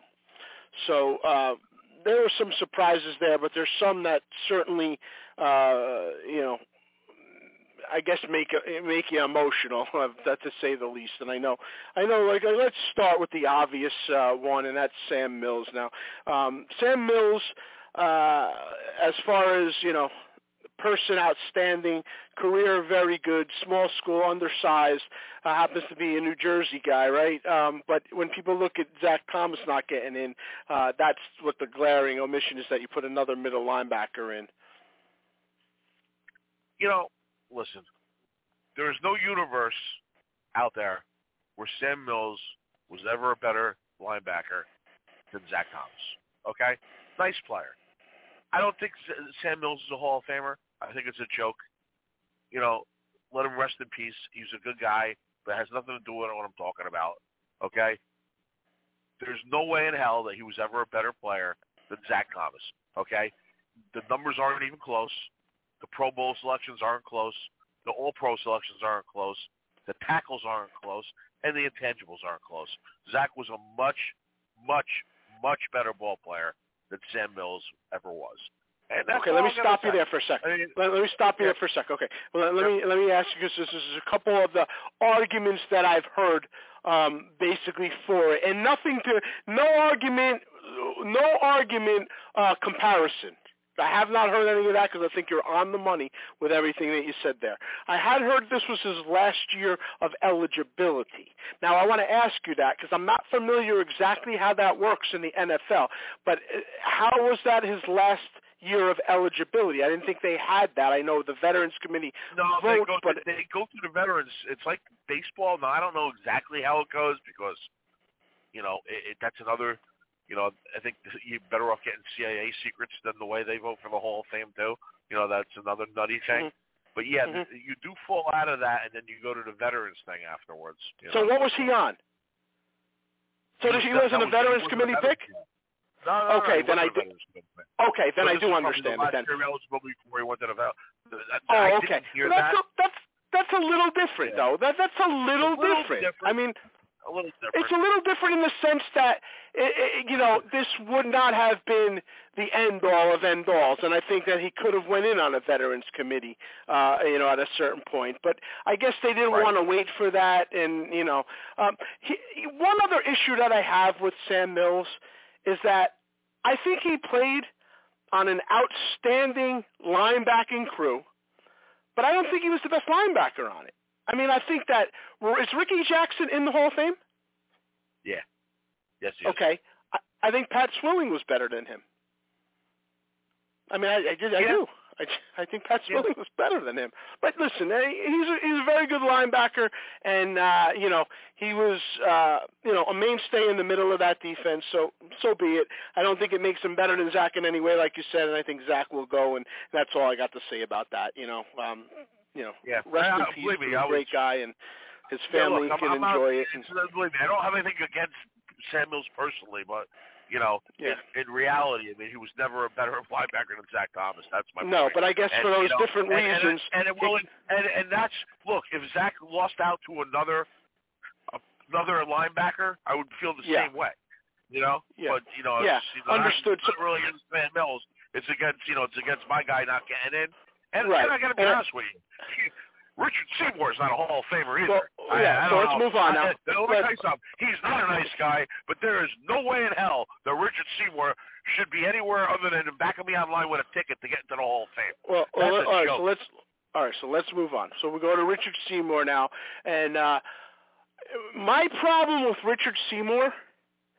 So uh, there were some surprises there, but there's some that certainly, uh, you know, I guess make make you emotional, that to say the least. And I know, I know. Like, let's start with the obvious uh, one, and that's Sam Mills. Now, um, Sam Mills, uh, as far as you know, person outstanding, career very good, small school, undersized, uh, happens to be a New Jersey guy, right? Um, but when people look at Zach Thomas not getting in, uh, that's what the glaring omission is that you put another middle linebacker in. You know, listen, there is no universe out there where Sam Mills was ever a better linebacker than Zach Thomas. Okay, nice player. I don't think Sam Mills is a Hall of Famer. I think it's a joke. You know, let him rest in peace. He's a good guy, but it has nothing to do with what I'm talking about. Okay? There's no way in hell that he was ever a better player than Zach Thomas. Okay? The numbers aren't even close. The Pro Bowl selections aren't close. The All Pro selections aren't close. The tackles aren't close, and the intangibles aren't close. Zach was a much, much, much better ball player than Sam Mills ever was okay, let me stop you there for a second. I mean, let, let, me stop you yeah. there for a second. Okay, well, let, me let me ask you because this is a couple of the arguments that I've heard um, basically for it, and nothing to no argument, no argument uh, comparison. I have not heard any of that because I think you're on the money with everything that you said there. I had heard this was his last year of eligibility. Now I want to ask you that because I'm not familiar exactly how that works in the NFL. But uh, how was that his last year of eligibility. I didn't think they had that. I know the Veterans Committee no, votes, they go, but they go through the veterans. It's like baseball. Now I don't know exactly how it goes because, you know, it, it, that's another. You know, I think you're better off getting CIA secrets than the way they vote for the Hall of Fame too. You know, that's another nutty thing. Mm-hmm. But yeah, mm-hmm. you do fall out of that, and then you go to the veterans thing afterwards. You so know? what was he on? So he, he was in a Veterans Committee pick? No, no, okay, no, then I do. Okay, then so I do understand it. Then. eligible before he went to the vel- Oh, okay. Hear that's that. A, that's that's a little different, yeah. though. That that's a little, a little different. different. I mean, a little different. It's a little different in the sense that it, it, you know this would not have been the end all of end alls, and I think that he could have went in on a veterans committee, uh, you know, at a certain point. But I guess they didn't right. want to wait for that, and you know, um, he, one other issue that I have with Sam Mills is that I think he played on an outstanding linebacking crew, but I don't think he was the best linebacker on it. I mean, I think that is Ricky Jackson in the Hall of Fame? Yeah. Yes, he Okay. I, I think Pat Swilling was better than him. I mean, I, I did. I yeah. do. I, I think Pat Swilling was better than him. But listen, eh, he's a, he's a very good linebacker, and uh, you know he was uh, you know a mainstay in the middle of that defense. So so be it. I don't think it makes him better than Zach in any way, like you said, and I think Zach will go, and that's all I got to say about that. You know, um, you know, yeah. rest I, in peace. believe me, He's a I great was, guy, and his yeah, family look, can I'm, I'm enjoy it. And, believe me, I don't have anything against Sam Mills personally, but you know, yeah. in, in reality, I mean, he was never a better linebacker than Zach Thomas. That's my no, point. but I guess and, for those you know, different and, reasons, and, and, will, and and that's look. If Zach lost out to another another linebacker, I would feel the Yeah. same way. You know, Yeah. but you know, Yeah, it's, you know, understood. It's not really against Van Mills. It's against you know, it's against my guy not getting in. And, Right. and I got to be And- honest with you. Richard Seymour's not a Hall of Famer either. Well, yeah, I, I so let's know. move on now. I, let me tell you something. He's not a nice guy, but there is no way in hell that Richard Seymour should be anywhere other than back of me online with a ticket to get into the Hall of Fame. Well, well all right. joke. So let's all right. So let's move on. So we go to Richard Seymour now, and uh, my problem with Richard Seymour.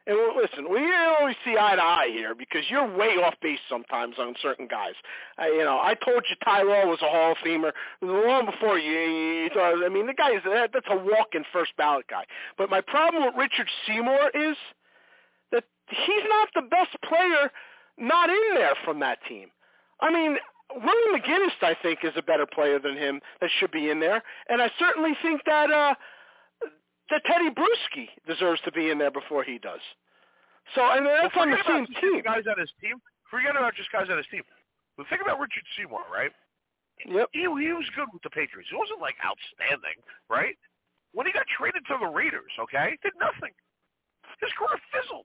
And listen, we always see eye to eye here because you're way off base sometimes on certain guys. I, you know, I told you Tyrell was a Hall of Famer long before you. you thought, I mean, the guy is that, that's a walk-in first ballot guy. But my problem with Richard Seymour is that he's not the best player not in there from that team. I mean, Willie McGinest, I think, is a better player than him that should be in there, and I certainly think that uh, that Teddy Bruschi deserves to be in there before he does. So, and that's well, on the same team. Guys on his team. Forget about just guys on his team. But think about Richard Seymour, right? Yep. He, he was good with the Patriots. He wasn't like outstanding, right? When he got traded to the Raiders, okay, did nothing. his career fizzled.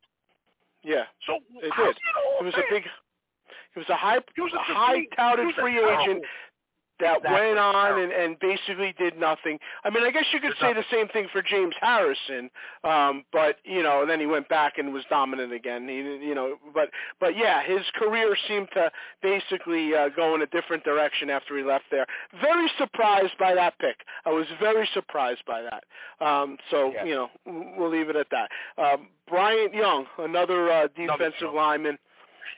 Yeah, So it did. is he an Hall It was a big. It was a high, He was a high defeat. touted a free agent that Exactly. went on and, and basically did nothing. I mean, I guess you could Did say the same thing for James Harrison, um, but you know, and then he went back and was dominant again. He, you know, but but yeah, his career seemed to basically uh, go in a different direction after he left there. Very surprised by that pick. I was very surprised by that. Um, so Yeah. you know, we'll leave it at that. Um, Bryant Young, another uh, defensive lineman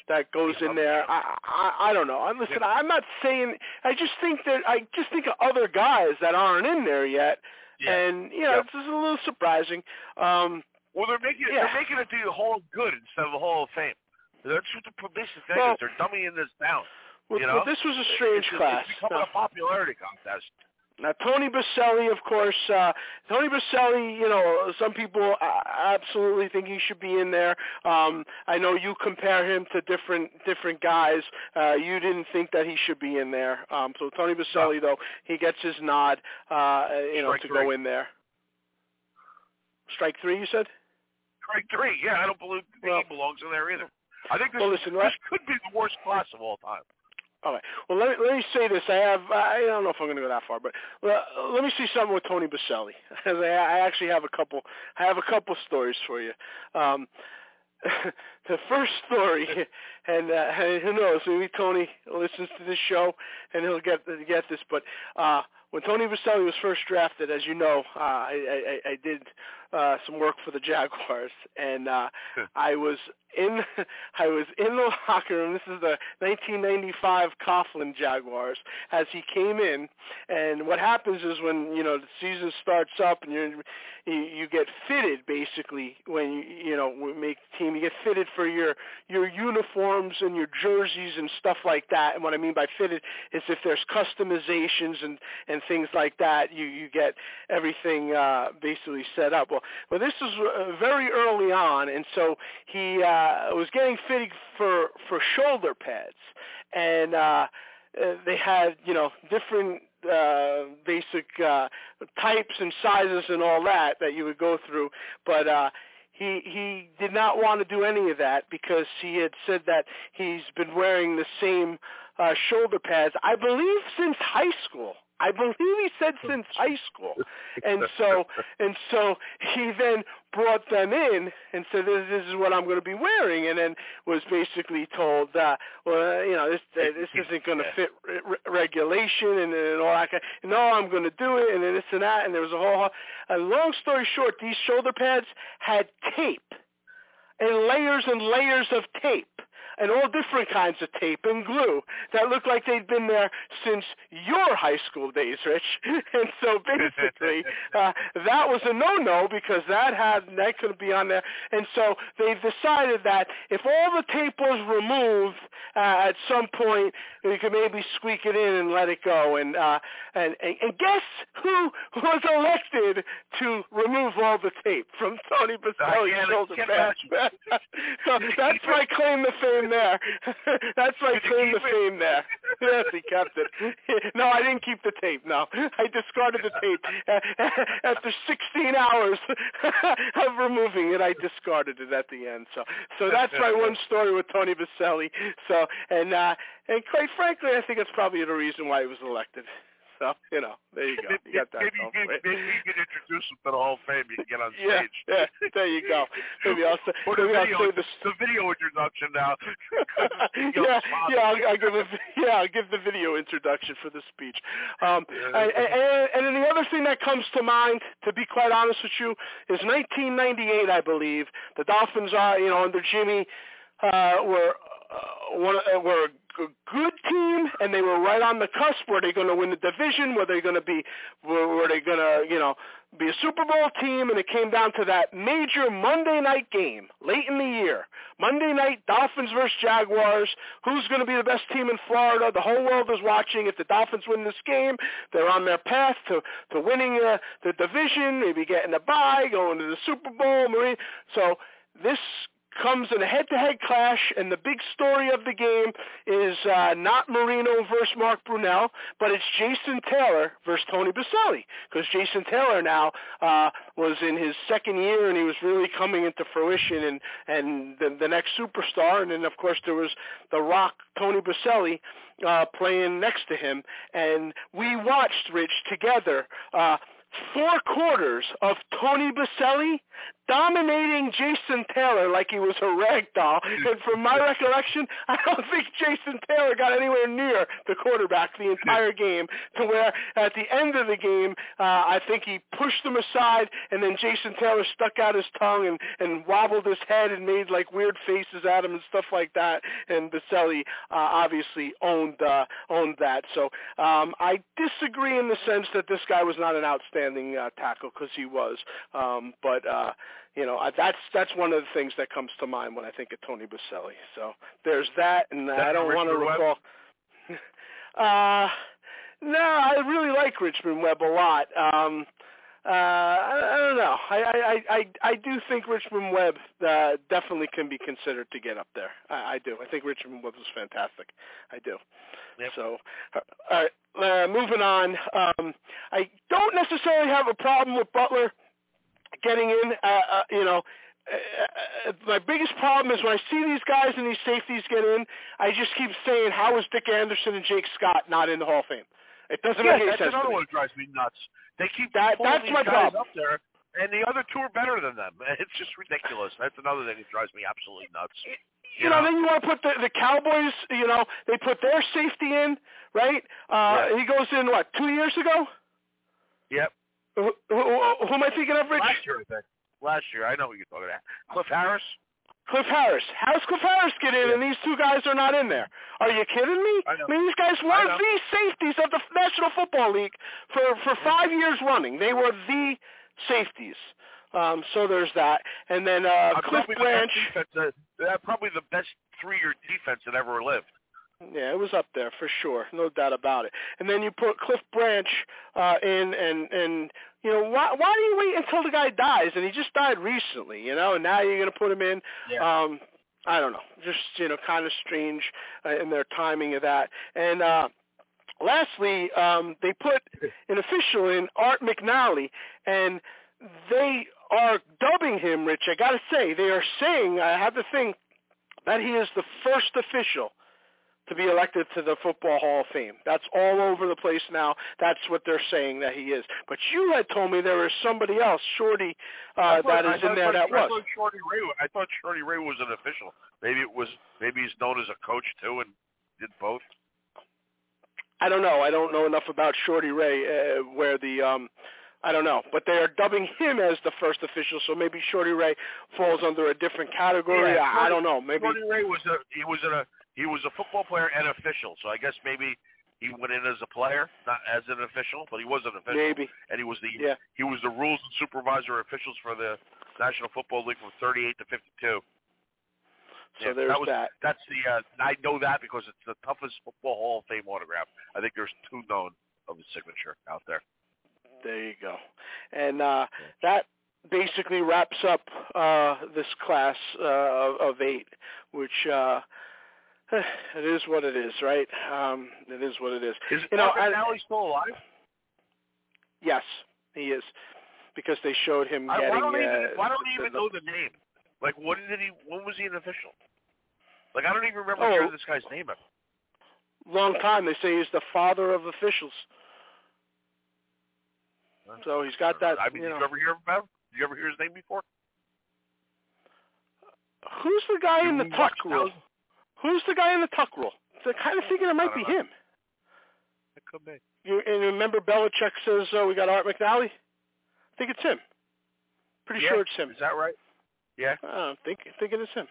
that goes in there. I, I I don't know. I listen. I'm not saying. I just think that I just think of other guys that aren't in there yet, Yeah. and you know, Yep. it's just a little surprising. Um, Well, they're making Yeah. they're making it the Hall of Good instead of the Hall of Fame. That's what the publicity thing Well- is. They're dumbing this down. well, you know, well, this was a strange it's, class. It's becoming Now- a popularity contest. Now Tony Boselli, of course, uh, Tony Boselli. You know, some people uh, absolutely think he should be in there. Um, I know you compare him to different different guys. Uh, you didn't think that he should be in there. Um, so Tony Boselli, though, he gets his nod. Uh, you know, Strike to three. go in there. Strike three, you said. Strike three. Yeah, I don't believe Well- he belongs in there either. I think this, Well, listen, this could be the worst class of all time. All right. Well, let me, let me say this. I have, I don't know if I'm going to go that far, but uh, let me see something with Tony Boselli. I I actually have a couple, I have a couple stories for you. Um, the first story, and, uh, who knows, maybe Tony listens to this show and he'll get get this. But uh, when Tony Boselli was first drafted, as you know, uh, I, I, I did uh, some work for the Jaguars, and uh, I was in I was in the locker room. This is the 1995 Coughlin Jaguars as he came in. And what happens is when you know the season starts up and you're you, you get fitted basically when you you know we make the team you get fitted for your your uniforms and your jerseys and stuff like that. And what I mean by fitted is if there's customizations and and things like that, you you get everything uh, basically set up. Well, well, this was uh, very early on, and so he uh, was getting fitted for for shoulder pads, and uh, uh, they had you know different uh, basic uh, types and sizes and all that that you would go through, but. uh he he did not want to do any of that because he had said that he's been wearing the same uh shoulder pads I believe since high school. I believe he said since high school. And so and so he then brought them in and said this, this is what I'm going to be wearing. And then was basically told uh well you know this uh, this isn't going to fit re- re- regulation and, and all that kind no I'm going to do it and then this and that and there was a whole a long story short these shoulder pads had tape and layers and layers of tape and all different kinds of tape and glue that looked like they'd been there since your high school days, Rich. And so basically, uh, that was a no-no because that had that couldn't be on there. And so they've decided that if all the tape was removed uh, at some point, we could maybe squeak it in and let it go. And uh, and, and and guess who was elected to remove all the tape from Tony Boselli's shoulder can't so that's my claim to fame there. that's my claim to fame there. Yes, he kept it. No, I didn't keep the tape. No, I discarded the tape after 16 hours of removing it. I discarded it at the end. So, so that's my one story with Tony Boselli. So, and uh, and quite frankly, I think it's probably the reason why he was elected. So, you know, there you go. You got that maybe, maybe, for maybe you can introduce him to the Hall of Fame. You can get on stage. yeah, yeah there you go. Maybe I'll say, Or the maybe I'll video, say this the video introduction now. yeah, yeah, I'll, I'll give a yeah, I'll give the video introduction for the speech. Um, and, and, and then the other thing that comes to mind, to be quite honest with you, is 1998, I believe. The Dolphins are, you know, under Jimmy, uh, were uh, one uh, were a g- good team, and they were right on the cusp. Were they going to win the division? Were they going to be? Were, they going to, you know, be a Super Bowl team? And it came down to that major Monday night game late in the year. Monday night, Dolphins versus Jaguars. Who's going to be the best team in Florida? The whole world is watching. If the Dolphins win this game, they're on their path to to winning uh, the division, maybe getting a bye, going to the Super Bowl. Marine. So this comes in a head-to-head clash, and the big story of the game is uh, not Marino versus Mark Brunell, but it's Jason Taylor versus Tony Boselli, because Jason Taylor now uh, was in his second year, and he was really coming into fruition, and and the, the next superstar, and then of course there was the Rock Tony Boselli uh, playing next to him, and we watched Rich together. Uh, four quarters of Tony Boselli dominating Jason Taylor like he was a rag doll. And from my recollection, I don't think Jason Taylor got anywhere near the quarterback the entire game to where at the end of the game, uh, I think he pushed him aside and then Jason Taylor stuck out his tongue and, and wobbled his head and made like weird faces at him and stuff like that. And Boselli uh, obviously owned, uh, owned that. So um, I disagree in the sense that this guy was not an outstanding uh, tackle because he was. Um, but uh, you know, I, that's that's one of the things that comes to mind when I think of Tony Boselli. So there's that, and That's I don't want to recall. uh, no, I really like Richmond Webb a lot. Um, uh, I, I don't know. I, I, I, I do think Richmond Webb uh, definitely can be considered to get up there. I, I do. I think Richmond Webb was fantastic. I do. Yep. So, uh, all right, uh, moving on. Um, I don't necessarily have a problem with Butler getting in. Uh, uh, you know, uh, uh, my biggest problem is when I see these guys and these safeties get in, I just keep saying, how is Dick Anderson and Jake Scott not in the Hall of Fame? It doesn't make any that's sense. another to me. one that drives me nuts. They keep That- pulling that's these my guys problem. up there, and the other two are better than them. It's just ridiculous. That's another thing that drives me absolutely nuts. you know, then you want to put the the Cowboys. You know, they put their safety in, right? Uh, Yeah. He goes in what two years ago? Yep. Who, who, who am I thinking of, Rich? Last year, I think. Last year, I know who you're talking about. Cliff Harris. Cliff Harris. How's Cliff Harris get in and these two guys are not in there? Are you kidding me? I know. mean, these guys were the safeties of the National Football League for for five years running. They were the safeties. Um, so there's that. And then uh, Cliff. The defense, uh, uh, probably the best three-year defense that ever lived. Yeah, it was up there for sure, no doubt about it. And then you put Cliff Branch uh, in, and and you know why why do you wait until the guy dies? And he just died recently, you know, and now you're going to put him in. Um, I don't know, just you know, kind of strange uh, in their timing of that. And uh, lastly, um, they put an official in Art McNally, and they are dubbing him, Rich. I got to say, they are saying I have the thing that he is the first official to be elected to the Football Hall of Fame. That's all over the place now. That's what they're saying that he is. But you had told me there was somebody else, Shorty, uh, thought- that is in thought- there that I was. thought Shorty Ray. I thought Shorty Ray was an official. Maybe it was. Maybe he's known as a coach too, and did both. I don't know. I don't know enough about Shorty Ray uh, where the um I don't know, but they are dubbing him as the first official, so maybe Shorty Ray falls under a different category. Yeah, I, I don't know. Maybe Shorty Ray was a he was a he was a football player and official. So I guess maybe he went in as a player, not as an official, but he was an official. maybe. And he was the Yeah. he was the rules and supervisor officials for the National Football League from 38 to 52. So Yeah, there's that was, that. That's the uh, I know that because it's the toughest football Hall of Fame autograph. I think there's two known of his signature out there. There you go. And uh, that basically wraps up uh, this class uh, of, of eight, which uh, it is what it is, right? Um, it is what it is. Is you know, I- McNally still alive? Yes, he is, because they showed him I, getting. why don't I even, uh, why don't I even the- know the name? Like, when did he? When was he an official? Like, I don't even remember Oh. this guy's name. ever. long time. They say he's the father of officials. So he's got that. I mean, you did you ever hear about him? Did you ever hear his name before? Who's the guy in the You tuck rule? Who's the guy in the tuck rule? So I'm kind of thinking it might be know. him. It could be. You and remember Belichick says uh, we got Art McNally. I think it's him. Pretty Yeah, sure it's him. Is that right? Yeah. Uh, I think thinking it's him.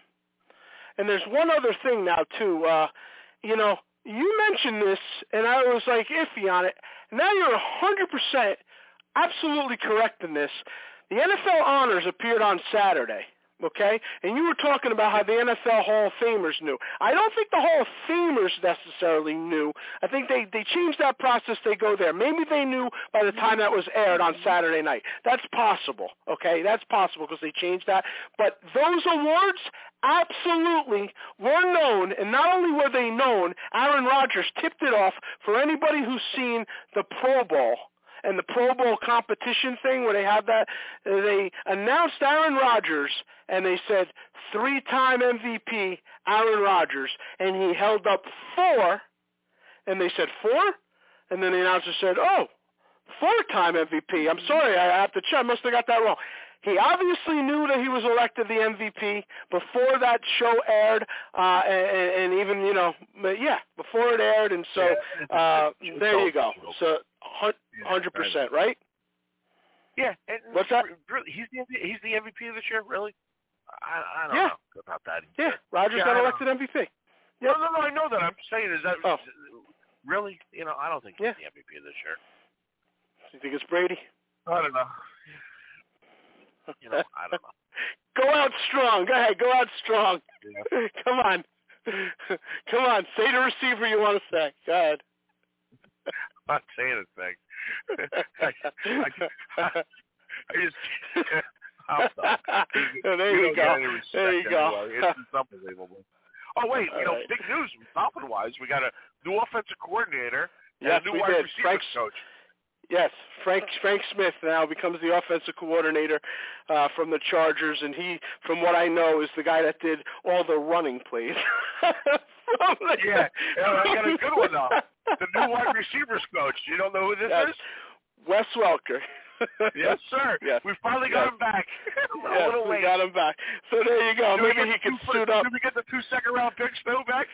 And there's one other thing now too. Uh, you know, you mentioned this, and I was like iffy on it. Now you're hundred percent absolutely correct in this. The NFL honors appeared on Saturday, okay? And you were talking about how the NFL Hall of Famers knew. I don't think the Hall of Famers necessarily knew. I think they they changed that process. They go there. Maybe they knew by the time that was aired on Saturday night. That's possible, okay? That's possible because they changed that. But those awards absolutely were known, and not only were they known, Aaron Rodgers tipped it off for anybody who's seen the Pro Bowl and the Pro Bowl competition thing where they have that, they announced Aaron Rodgers and they said three-time MVP Aaron Rodgers, and he held up four, and they said four, and then the announcer said, oh, four-time MVP. I'm sorry, I have to check. I must have got that wrong. He obviously knew that he was elected the MVP before that show aired, uh, and, and even you know, yeah, before it aired, and so uh, there you go. So hundred percent, right? Yeah. And What's that? He's the he's the MVP of this year, really? I, I don't Yeah. know about that. Yeah, Rodgers Yeah, got elected MVP. No, no, no. I know that. I'm saying is that Oh. really? You know, I don't think he's Yeah. the MVP of this year. You think it's Brady? I don't know. You know, I don't know. Go out strong. Go ahead. Go out strong. Come on. Come on. Say the receiver you want to say. Go ahead. I'm not saying anything. I, I, I just. There you don't go. There you go. anyway. It's unbelievable. Oh wait, you know, All right. big news, Dolphin wise, we got a new offensive coordinator and Yes, a new we wide did. receiver Frank's- coach. Yes, Frank Frank Smith now becomes the offensive coordinator uh, from the Chargers, and he, from what I know, is the guy that did all the running plays. From Yeah, yeah, I got a good one now. The new wide receivers coach. You don't know who this Yes. is? Wes Welker. Yes, sir. Yes. We finally got Yes. him back. a Yes, we late. got him back. So there you go. We Maybe he can suit up. Did we get the two second round picks though back?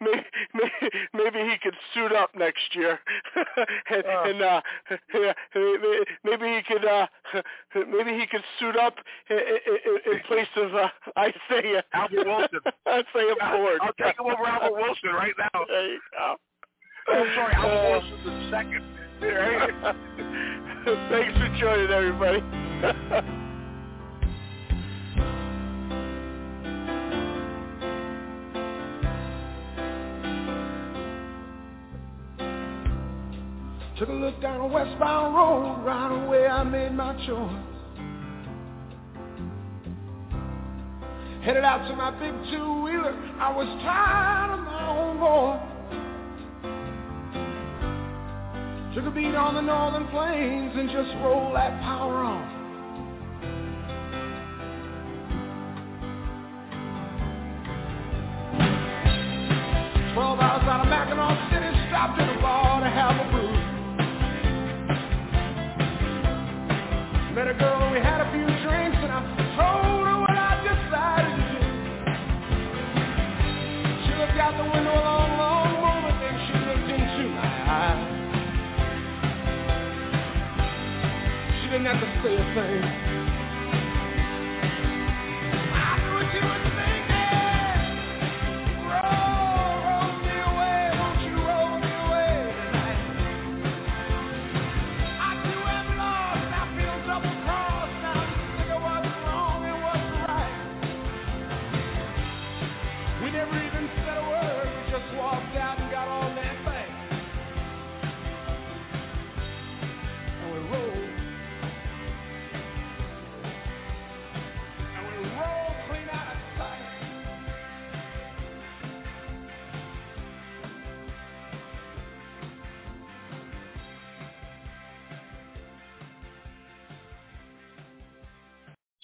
maybe, maybe, maybe he could suit up next year, and, Oh. and uh, yeah, maybe- maybe he could, uh, maybe he could suit up in, in, in place of uh, Isaiah Albert Wilson. Isaiah Ford. I'll take him over Albert Wilson right now. There you go. Oh, sorry, Albert Uh, Wilson's the second. Thanks for joining, everybody. Took a look down a westbound road, right away I made my choice. Headed out to my big two-wheeler, I was tired of my own voice. Took a beat on the northern plains and just rolled that power on.